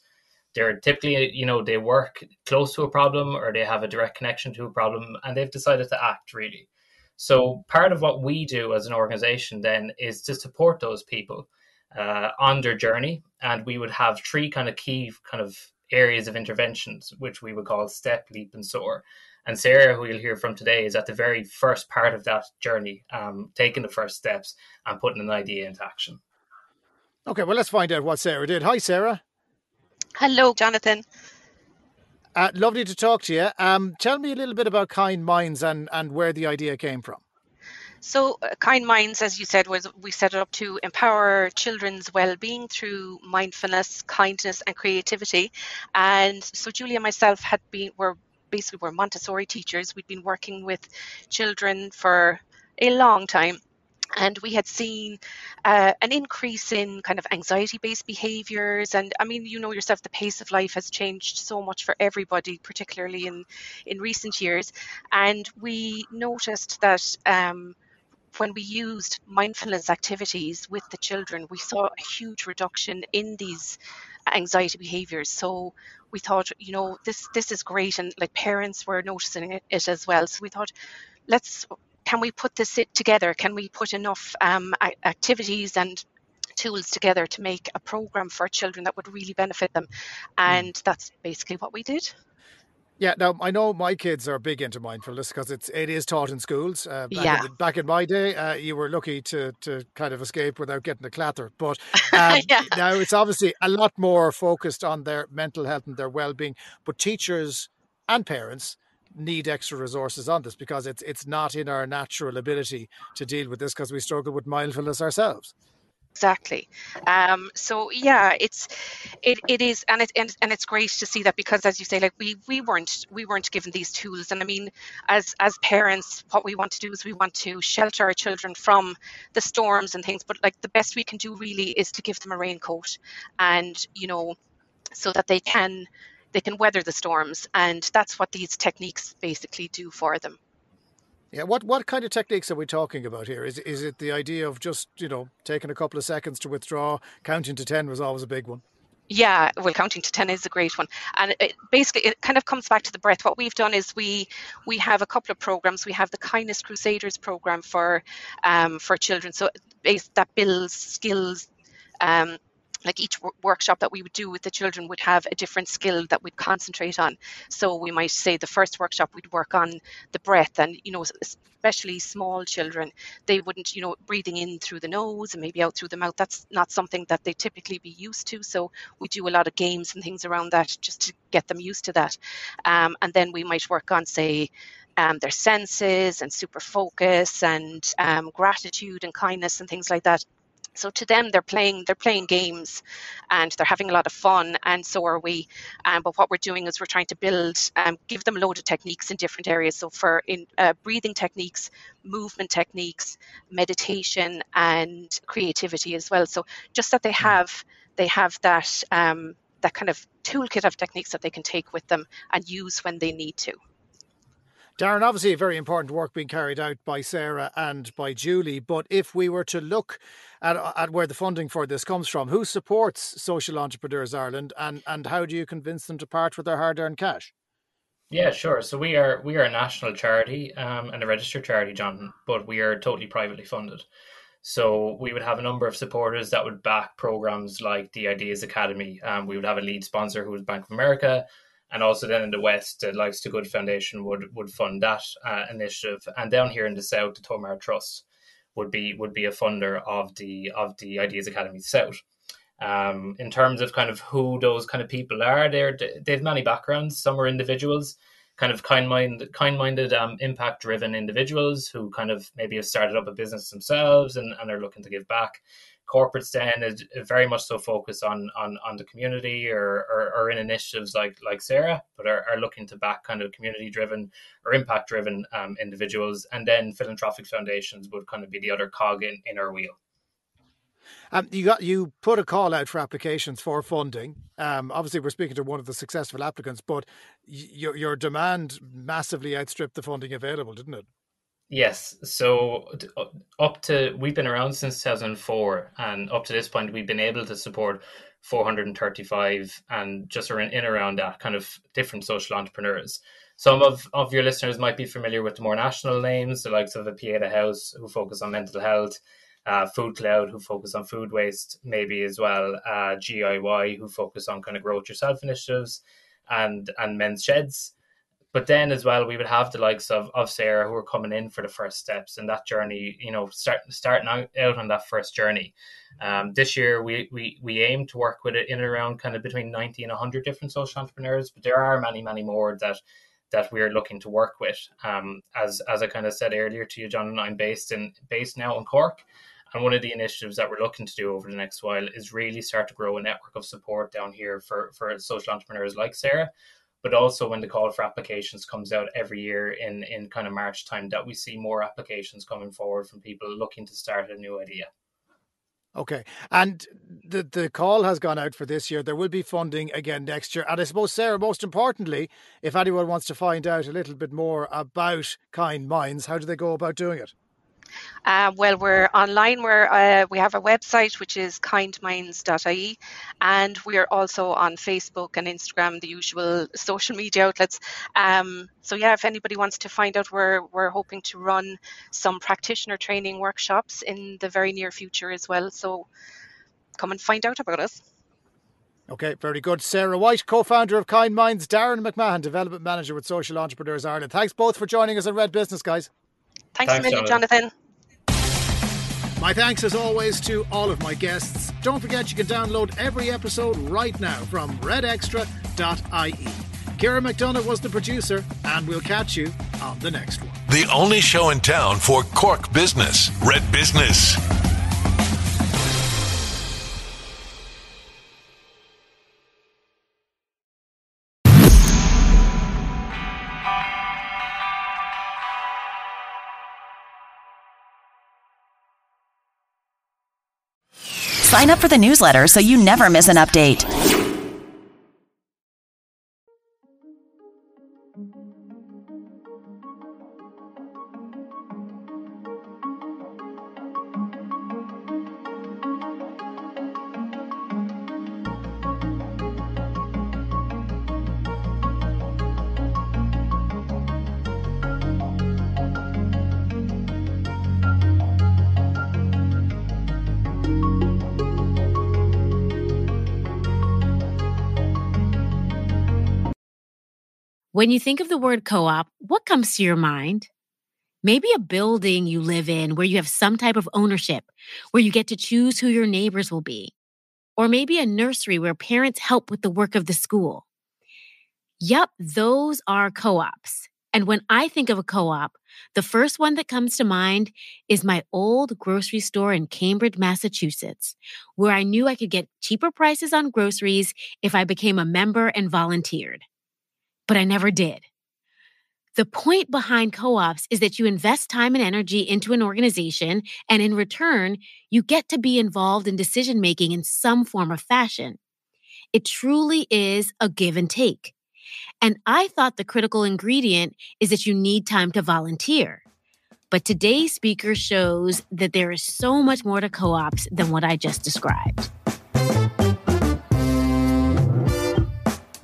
they're typically you know they work close to a problem or they have a direct connection to a problem and they've decided to act really. So part of what we do as an organization then is to support those people uh, on their journey. And we would have three kind of key kind of areas of interventions which we would call step leap and soar. And sarah who you'll hear from today is at the very first part of that journey um, taking the first steps and putting an idea into action. Okay well let's find out what sarah did. Hi sarah Hello, Jonathan. Uh, lovely to talk to you. Um, tell me a little bit about Kind Minds and, and where the idea came from. So, uh, Kind Minds, as you said, was we set it up to empower children's well-being through mindfulness, kindness, and creativity. And so, Julie and myself had been were basically we're Montessori teachers. We'd been working with children for a long time and we had seen uh, an increase in kind of anxiety based behaviors and i mean you know yourself the pace of life has changed so much for everybody particularly in in recent years and we noticed that um, when we used mindfulness activities with the children, we saw a huge reduction in these anxiety behaviors. So we thought, you know, this this is great, and like parents were noticing it, it as well. So we thought, let's can we put this together? Can we put enough um, activities and tools together to make a program for children that would really benefit them? And mm. that's basically what we did. Yeah, now I know my kids are big into mindfulness because it's it is taught in schools. Uh, back, yeah. in, back in my day, uh, you were lucky to to kind of escape without getting a clatter. But um, yeah. now it's obviously a lot more focused on their mental health and their well being. But teachers and parents need extra resources on this because it's it's not in our natural ability to deal with this because we struggle with mindfulness ourselves. Exactly. Um, so yeah it's it, it is and it and, and it's great to see that because as you say like we we weren't we weren't given these tools. And i mean as as parents what we want to do is we want to shelter our children from the storms and things but like the best we can do really is to give them a raincoat and you know so that they can they can weather the storms and that's what these techniques basically do for them yeah, what what kind of techniques are we talking about here? Is is it the idea of just you know taking a couple of seconds to withdraw? Counting to ten was always a big one. Yeah, well, counting to ten is a great one, and it, basically it kind of comes back to the breath. What we've done is we we have a couple of programs. We have the Kindness Crusaders program for um, for children, so that builds skills. Um, like each workshop that we would do with the children would have a different skill that we'd concentrate on. So we might say the first workshop we'd work on the breath, and you know, especially small children, they wouldn't, you know, breathing in through the nose and maybe out through the mouth. That's not something that they typically be used to. So we do a lot of games and things around that just to get them used to that. Um, and then we might work on, say, um, their senses and super focus and um, gratitude and kindness and things like that so to them they're playing they're playing games and they're having a lot of fun and so are we. Um, but what we're doing is we're trying to build um, give them a load of techniques in different areas. So for in uh, breathing techniques movement techniques meditation and creativity as well. So just that they hmm. have they have that um, that kind of toolkit of techniques that they can take with them and use when they need to Darren, obviously, a very important work being carried out by Sarah and by Julie. But if we were to look at, at where the funding for this comes from, who supports Social Entrepreneurs Ireland, and, and how do you convince them to part with their hard-earned cash? Yeah, sure. So we are we are a national charity um, and a registered charity, Jonathan, but we are totally privately funded. So we would have a number of supporters that would back programs like the Ideas Academy. Um, we would have a lead sponsor who was Bank of America and also then in the west, the Life's Too Good Foundation would would fund that uh, initiative, and down here in the south, the Tomar Trust would be would be a funder of the of the Ideas Academy South. Um, in terms of kind of who those kind of people are, they're they have many backgrounds. Some are individuals, kind of kind minded, kind minded, um, impact driven individuals who kind of maybe have started up a business themselves and, and are looking to give back corporates then is very much so focused on on, on the community or, or, or in initiatives like like Sarah, but are, are looking to back kind of community driven or impact driven um, individuals, and then philanthropic foundations would kind of be the other cog in, in our wheel. Um, you got you put a call out for applications for funding. Um, obviously, we're speaking to one of the successful applicants, but your your demand massively outstripped the funding available, didn't it? Yes. So up to we've been around since 2004, and up to this point, we've been able to support 435 and just around in around that kind of different social entrepreneurs. Some of, of your listeners might be familiar with the more national names, the likes of the Pieta House who focus on mental health, uh, Food Cloud who focus on food waste, maybe as well uh, GIY who focus on kind of growth yourself initiatives, and and Men's Sheds but then as well, we would have the likes of, of Sarah who are coming in for the first steps in that journey, you know, start, starting out, out on that first journey. Um, this year, we, we, we aim to work with it in and around kind of between 90 and 100 different social entrepreneurs, but there are many, many more that that we're looking to work with. Um, as as I kind of said earlier to you, John, and I'm based in based now in Cork, and one of the initiatives that we're looking to do over the next while is really start to grow a network of support down here for for social entrepreneurs like Sarah. But also when the call for applications comes out every year in in kind of March time, that we see more applications coming forward from people looking to start a new idea. Okay. And the the call has gone out for this year. There will be funding again next year. And I suppose, Sarah, most importantly, if anyone wants to find out a little bit more about Kind Minds, how do they go about doing it? Uh, well, we're online. We're, uh, we have a website which is kindminds.ie, and we're also on Facebook and Instagram, the usual social media outlets. Um, so yeah, if anybody wants to find out, we're we're hoping to run some practitioner training workshops in the very near future as well. So come and find out about us. Okay, very good. Sarah White, co founder of Kind Minds, Darren McMahon, development manager with Social Entrepreneurs Ireland. Thanks both for joining us on Red Business, guys. Thanks, Thanks a million, Jonathan. My thanks as always to all of my guests. Don't forget you can download every episode right now from redextra.ie. Kira McDonough was the producer, and we'll catch you on the next one. The only show in town for Cork business, Red Business. Sign up for the newsletter so you never miss an update. When you think of the word co op, what comes to your mind? Maybe a building you live in where you have some type of ownership, where you get to choose who your neighbors will be. Or maybe a nursery where parents help with the work of the school. Yup, those are co ops. And when I think of a co op, the first one that comes to mind is my old grocery store in Cambridge, Massachusetts, where I knew I could get cheaper prices on groceries if I became a member and volunteered but I never did. The point behind co ops is that you invest time and energy into an organization, and in return, you get to be involved in decision making in some form or fashion. It truly is a give and take. And I thought the critical ingredient is that you need time to volunteer. But today's speaker shows that there is so much more to co ops than what I just described.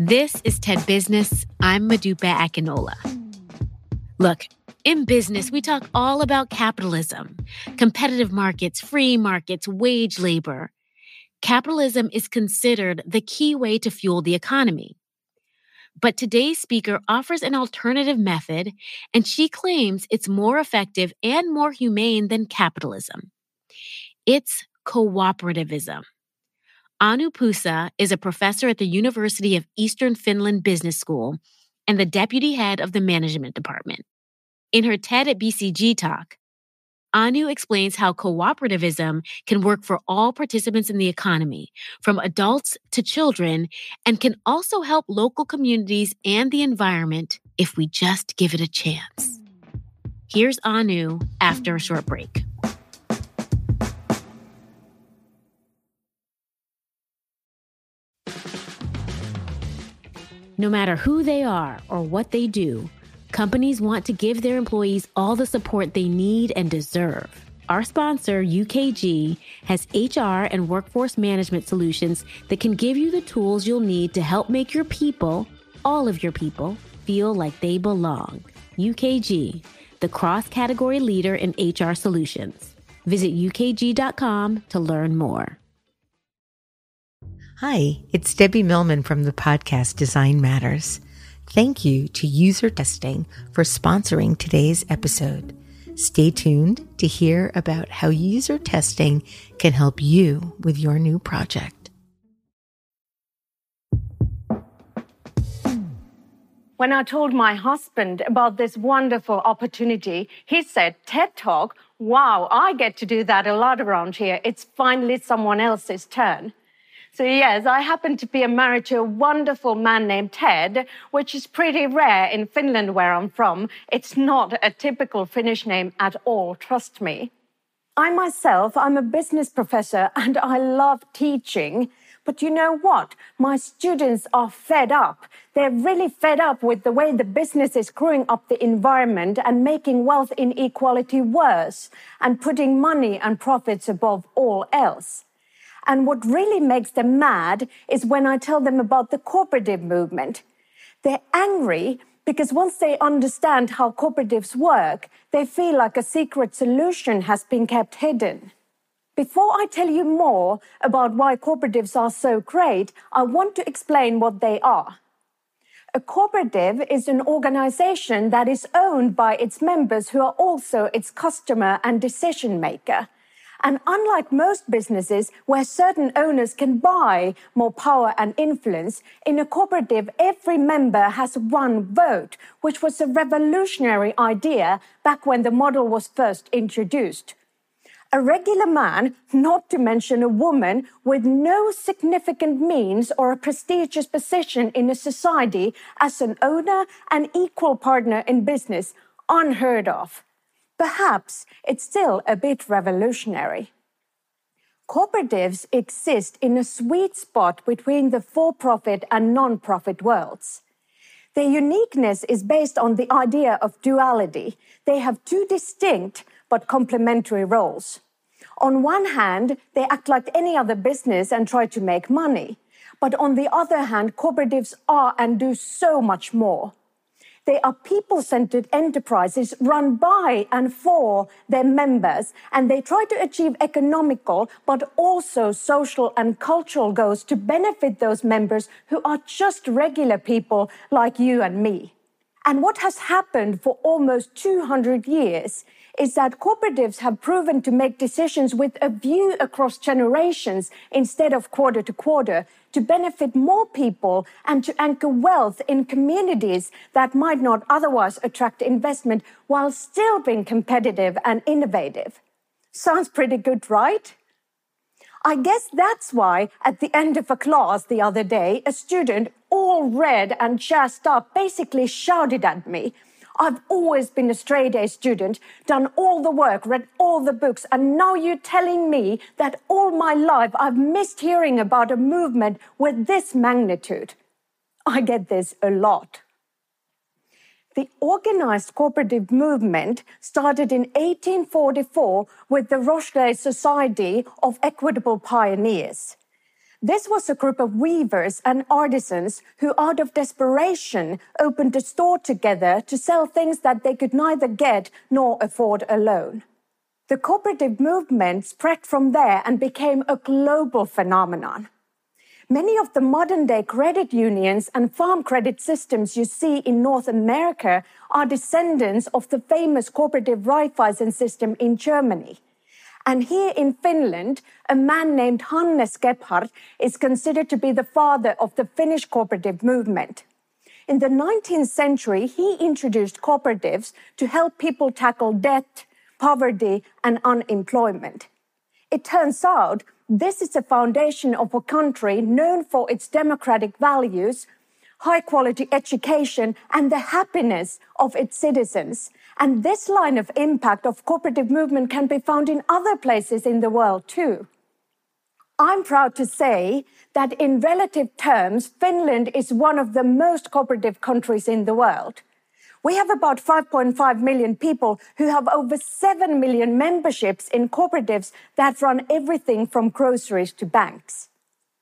This is TED Business. I'm Modupe Akinola. Look, in business, we talk all about capitalism, competitive markets, free markets, wage labor. Capitalism is considered the key way to fuel the economy. But today's speaker offers an alternative method, and she claims it's more effective and more humane than capitalism. It's cooperativism. Anu Puusa is a professor at the University of Eastern Finland Business School and the deputy head of the management department. In her TED at BCG talk, Anu explains how cooperativism can work for all participants in the economy, from adults to children, and can also help local communities and the environment if we just give it a chance. Here's Anu after a short break. No matter who they are or what they do, companies want to give their employees all the support they need and deserve. Our sponsor, UKG, has HR and workforce management solutions that can give you the tools you'll need to help make your people, all of your people, feel like they belong. UKG, the cross category leader in HR solutions. Visit ukg.com to learn more. Hi, it's Debbie Millman from the podcast Design Matters. Thank you to User Testing for sponsoring today's episode. Stay tuned to hear about how user testing can help you with your new project. When I told my husband about this wonderful opportunity, he said, TED Talk, wow, I get to do that a lot around here. It's finally someone else's turn. So, yes, I happen to be married to a wonderful man named Ted, which is pretty rare in Finland, where I'm from. It's not a typical Finnish name at all, trust me. I myself, I'm a business professor and I love teaching. But you know what? My students are fed up. They're really fed up with the way the business is screwing up the environment and making wealth inequality worse and putting money and profits above all else. And what really makes them mad is when I tell them about the cooperative movement. They're angry because once they understand how cooperatives work, they feel like a secret solution has been kept hidden. Before I tell you more about why cooperatives are so great, I want to explain what they are. A cooperative is an organization that is owned by its members who are also its customer and decision maker. And unlike most businesses where certain owners can buy more power and influence, in a cooperative, every member has one vote, which was a revolutionary idea back when the model was first introduced. A regular man, not to mention a woman with no significant means or a prestigious position in a society as an owner and equal partner in business, unheard of. Perhaps it's still a bit revolutionary. Cooperatives exist in a sweet spot between the for profit and non profit worlds. Their uniqueness is based on the idea of duality. They have two distinct but complementary roles. On one hand, they act like any other business and try to make money. But on the other hand, cooperatives are and do so much more. They are people centered enterprises run by and for their members, and they try to achieve economical but also social and cultural goals to benefit those members who are just regular people like you and me. And what has happened for almost 200 years is that cooperatives have proven to make decisions with a view across generations instead of quarter to quarter to benefit more people and to anchor wealth in communities that might not otherwise attract investment while still being competitive and innovative. Sounds pretty good, right? I guess that's why at the end of a class the other day, a student, all red and jazzed up, basically shouted at me I've always been a straight A student, done all the work, read all the books, and now you're telling me that all my life I've missed hearing about a movement with this magnitude. I get this a lot. The organized cooperative movement started in 1844 with the Rochdale Society of Equitable Pioneers. This was a group of weavers and artisans who, out of desperation, opened a store together to sell things that they could neither get nor afford alone. The cooperative movement spread from there and became a global phenomenon. Many of the modern day credit unions and farm credit systems you see in North America are descendants of the famous cooperative Raiffeisen system in Germany. And here in Finland, a man named Hannes Gebhard is considered to be the father of the Finnish cooperative movement. In the 19th century, he introduced cooperatives to help people tackle debt, poverty, and unemployment. It turns out this is the foundation of a country known for its democratic values, high quality education, and the happiness of its citizens. And this line of impact of cooperative movement can be found in other places in the world too. I'm proud to say that in relative terms, Finland is one of the most cooperative countries in the world. We have about 5.5 million people who have over 7 million memberships in cooperatives that run everything from groceries to banks.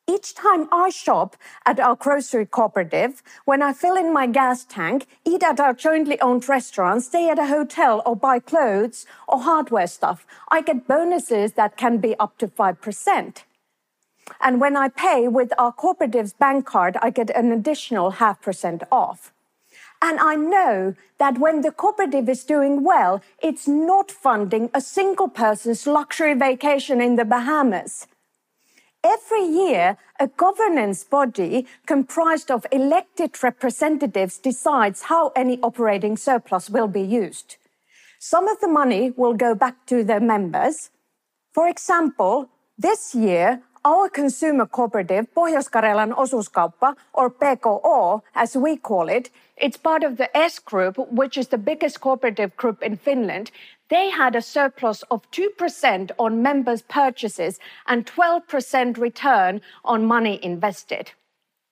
Each time I shop at our grocery cooperative, when I fill in my gas tank, eat at our jointly owned restaurant, stay at a hotel, or buy clothes or hardware stuff, I get bonuses that can be up to 5%. And when I pay with our cooperative's bank card, I get an additional half percent off. And I know that when the cooperative is doing well, it's not funding a single person's luxury vacation in the Bahamas. Every year, a governance body comprised of elected representatives decides how any operating surplus will be used. Some of the money will go back to the members. For example, this year, our consumer cooperative, Pohjois-Karjalan Osuuskauppa, or PKO, as we call it, it's part of the S Group, which is the biggest cooperative group in Finland. They had a surplus of 2% on members' purchases and 12% return on money invested.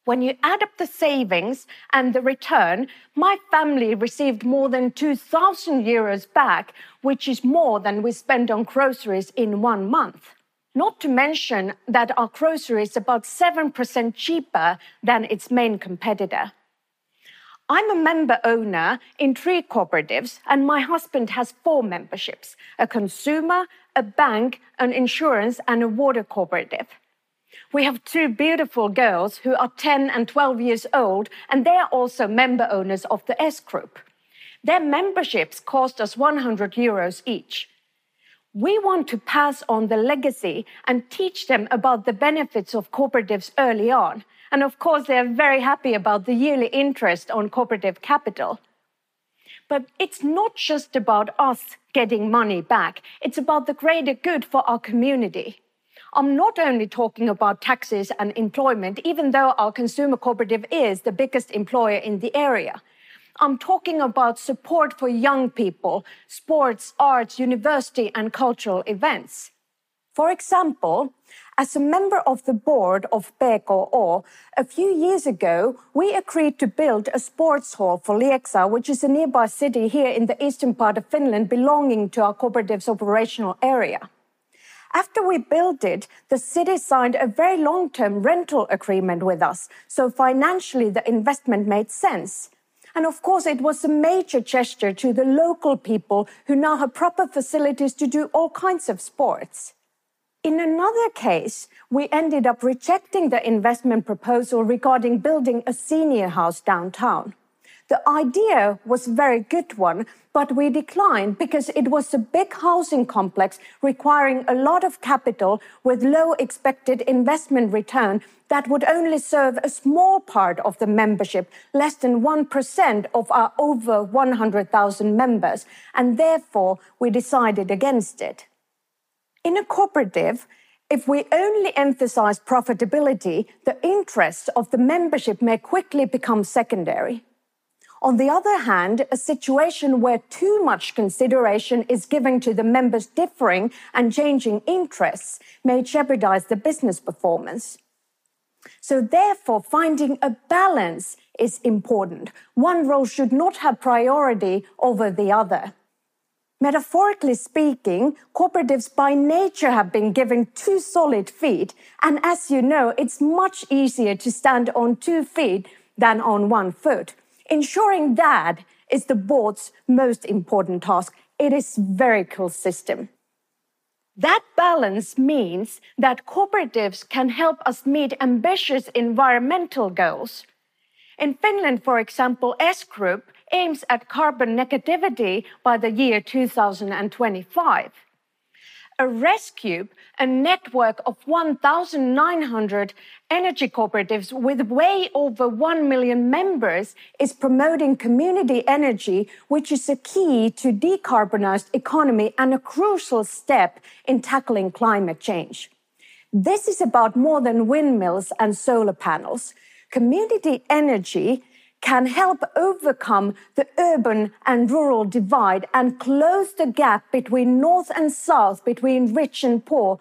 When you add up the savings and the return, my family received more than 2,000 euros back, which is more than we spend on groceries in one month. Not to mention that our grocery is about 7% cheaper than its main competitor. I'm a member owner in three cooperatives, and my husband has four memberships a consumer, a bank, an insurance, and a water cooperative. We have two beautiful girls who are 10 and 12 years old, and they are also member owners of the S Group. Their memberships cost us 100 euros each. We want to pass on the legacy and teach them about the benefits of cooperatives early on. And of course, they are very happy about the yearly interest on cooperative capital. But it's not just about us getting money back, it's about the greater good for our community. I'm not only talking about taxes and employment, even though our consumer cooperative is the biggest employer in the area. I'm talking about support for young people, sports, arts, university, and cultural events. For example, as a member of the board of PKO, a few years ago, we agreed to build a sports hall for Lieksa, which is a nearby city here in the eastern part of Finland belonging to our cooperative's operational area. After we built it, the city signed a very long term rental agreement with us, so financially the investment made sense. And of course, it was a major gesture to the local people who now have proper facilities to do all kinds of sports. In another case, we ended up rejecting the investment proposal regarding building a senior house downtown. The idea was a very good one, but we declined because it was a big housing complex requiring a lot of capital with low expected investment return that would only serve a small part of the membership, less than 1% of our over 100,000 members, and therefore we decided against it. In a cooperative, if we only emphasize profitability, the interests of the membership may quickly become secondary. On the other hand, a situation where too much consideration is given to the members' differing and changing interests may jeopardize the business performance. So, therefore, finding a balance is important. One role should not have priority over the other. Metaphorically speaking, cooperatives by nature have been given two solid feet. And as you know, it's much easier to stand on two feet than on one foot. Ensuring that is the board's most important task. It is very cool system. That balance means that cooperatives can help us meet ambitious environmental goals. In Finland, for example, S Group aims at carbon negativity by the year 2025 a rescue, a network of 1,900 energy cooperatives with way over 1 million members, is promoting community energy, which is a key to decarbonized economy and a crucial step in tackling climate change. This is about more than windmills and solar panels. Community energy can help overcome the urban and rural divide and close the gap between North and South, between rich and poor,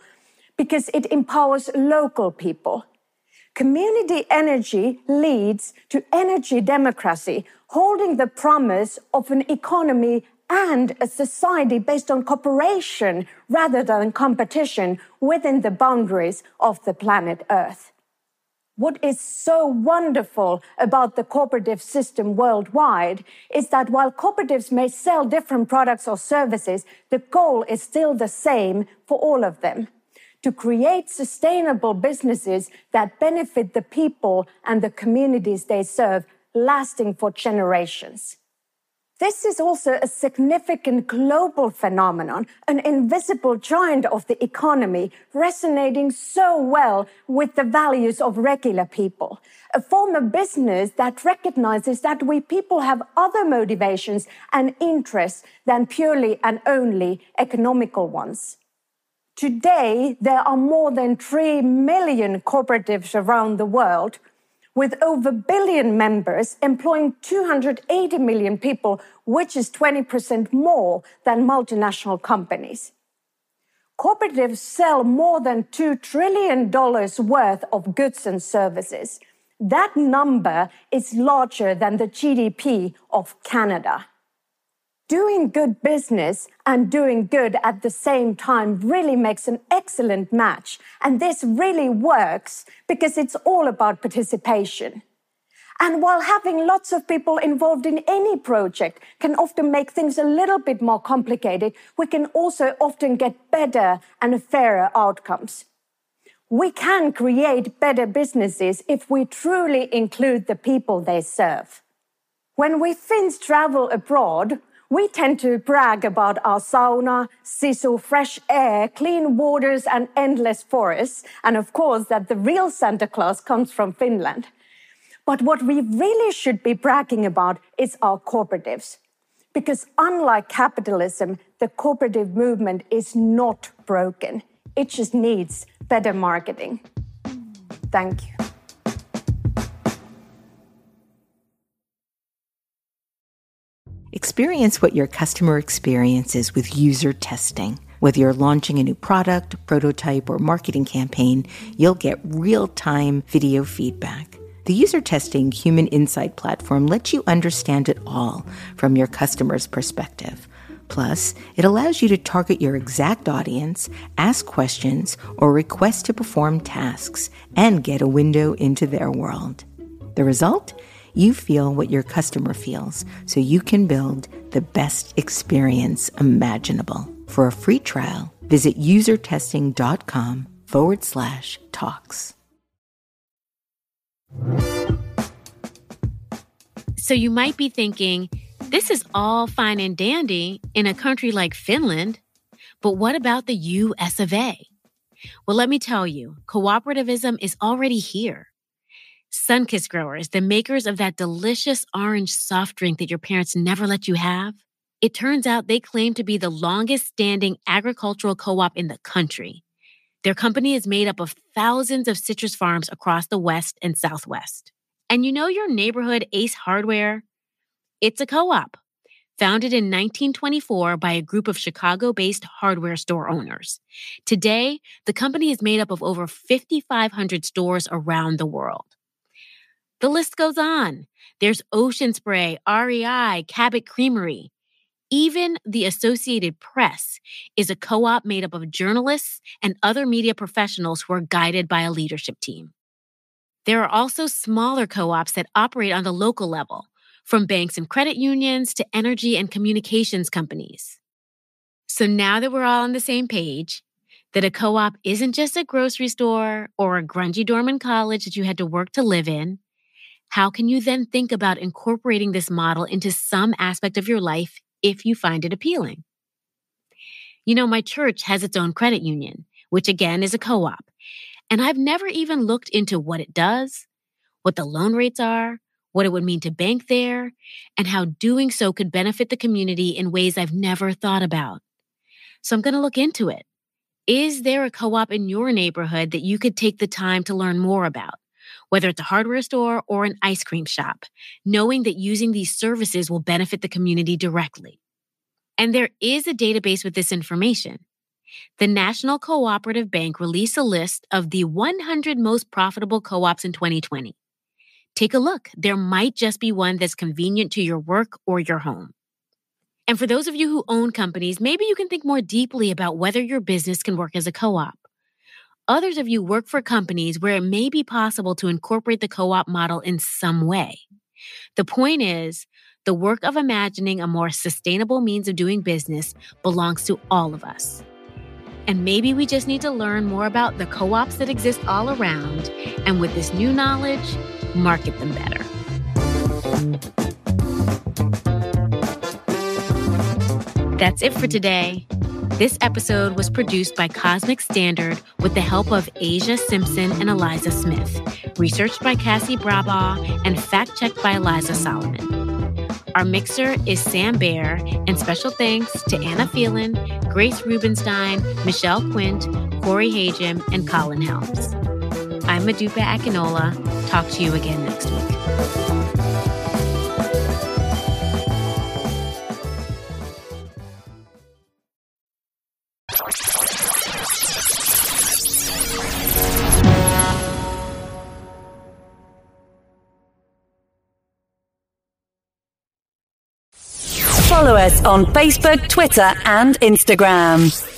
because it empowers local people. Community energy leads to energy democracy, holding the promise of an economy and a society based on cooperation rather than competition within the boundaries of the planet Earth. What is so wonderful about the cooperative system worldwide is that while cooperatives may sell different products or services, the goal is still the same for all of them to create sustainable businesses that benefit the people and the communities they serve, lasting for generations. This is also a significant global phenomenon, an invisible giant of the economy, resonating so well with the values of regular people. A form of business that recognizes that we people have other motivations and interests than purely and only economical ones. Today, there are more than 3 million cooperatives around the world with over a billion members employing 280 million people, which is 20% more than multinational companies. Cooperatives sell more than $2 trillion worth of goods and services. That number is larger than the GDP of Canada doing good business and doing good at the same time really makes an excellent match. And this really works because it's all about participation. And while having lots of people involved in any project can often make things a little bit more complicated, we can also often get better and fairer outcomes. We can create better businesses if we truly include the people they serve. When we Finns travel abroad, we tend to brag about our sauna, sisu, fresh air, clean waters, and endless forests, and of course, that the real Santa Claus comes from Finland. But what we really should be bragging about is our cooperatives. Because unlike capitalism, the cooperative movement is not broken. It just needs better marketing. Thank you. Experience what your customer experiences with user testing. Whether you're launching a new product, prototype, or marketing campaign, you'll get real time video feedback. The user testing human insight platform lets you understand it all from your customer's perspective. Plus, it allows you to target your exact audience, ask questions, or request to perform tasks, and get a window into their world. The result? You feel what your customer feels so you can build the best experience imaginable. For a free trial, visit usertesting.com forward slash talks. So you might be thinking, this is all fine and dandy in a country like Finland, but what about the US of A? Well, let me tell you, cooperativism is already here. Sunkist Growers, the makers of that delicious orange soft drink that your parents never let you have, it turns out they claim to be the longest standing agricultural co op in the country. Their company is made up of thousands of citrus farms across the West and Southwest. And you know your neighborhood Ace Hardware? It's a co op founded in 1924 by a group of Chicago based hardware store owners. Today, the company is made up of over 5,500 stores around the world. The list goes on. There's Ocean Spray, REI, Cabot Creamery. Even the Associated Press is a co op made up of journalists and other media professionals who are guided by a leadership team. There are also smaller co ops that operate on the local level, from banks and credit unions to energy and communications companies. So now that we're all on the same page, that a co op isn't just a grocery store or a grungy dorm in college that you had to work to live in, how can you then think about incorporating this model into some aspect of your life if you find it appealing? You know, my church has its own credit union, which again is a co op. And I've never even looked into what it does, what the loan rates are, what it would mean to bank there, and how doing so could benefit the community in ways I've never thought about. So I'm going to look into it. Is there a co op in your neighborhood that you could take the time to learn more about? Whether it's a hardware store or an ice cream shop, knowing that using these services will benefit the community directly. And there is a database with this information. The National Cooperative Bank released a list of the 100 most profitable co ops in 2020. Take a look. There might just be one that's convenient to your work or your home. And for those of you who own companies, maybe you can think more deeply about whether your business can work as a co op. Others of you work for companies where it may be possible to incorporate the co op model in some way. The point is, the work of imagining a more sustainable means of doing business belongs to all of us. And maybe we just need to learn more about the co ops that exist all around, and with this new knowledge, market them better. That's it for today. This episode was produced by Cosmic Standard with the help of Asia Simpson and Eliza Smith, researched by Cassie Brabagh, and fact checked by Eliza Solomon. Our mixer is Sam Baer, and special thanks to Anna Phelan, Grace Rubenstein, Michelle Quint, Corey Hajim, and Colin Helms. I'm Modupe Akinola. Talk to you again next week. Us on Facebook, Twitter, and Instagram.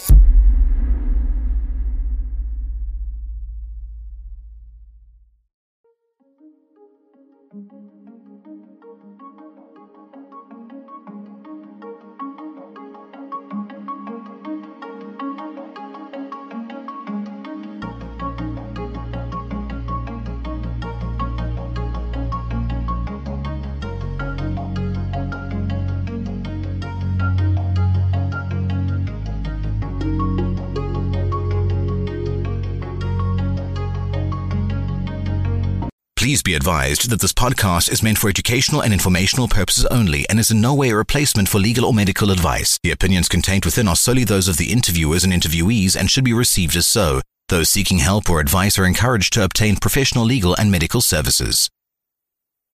Advised that this podcast is meant for educational and informational purposes only and is in no way a replacement for legal or medical advice. The opinions contained within are solely those of the interviewers and interviewees and should be received as so. Those seeking help or advice are encouraged to obtain professional legal and medical services.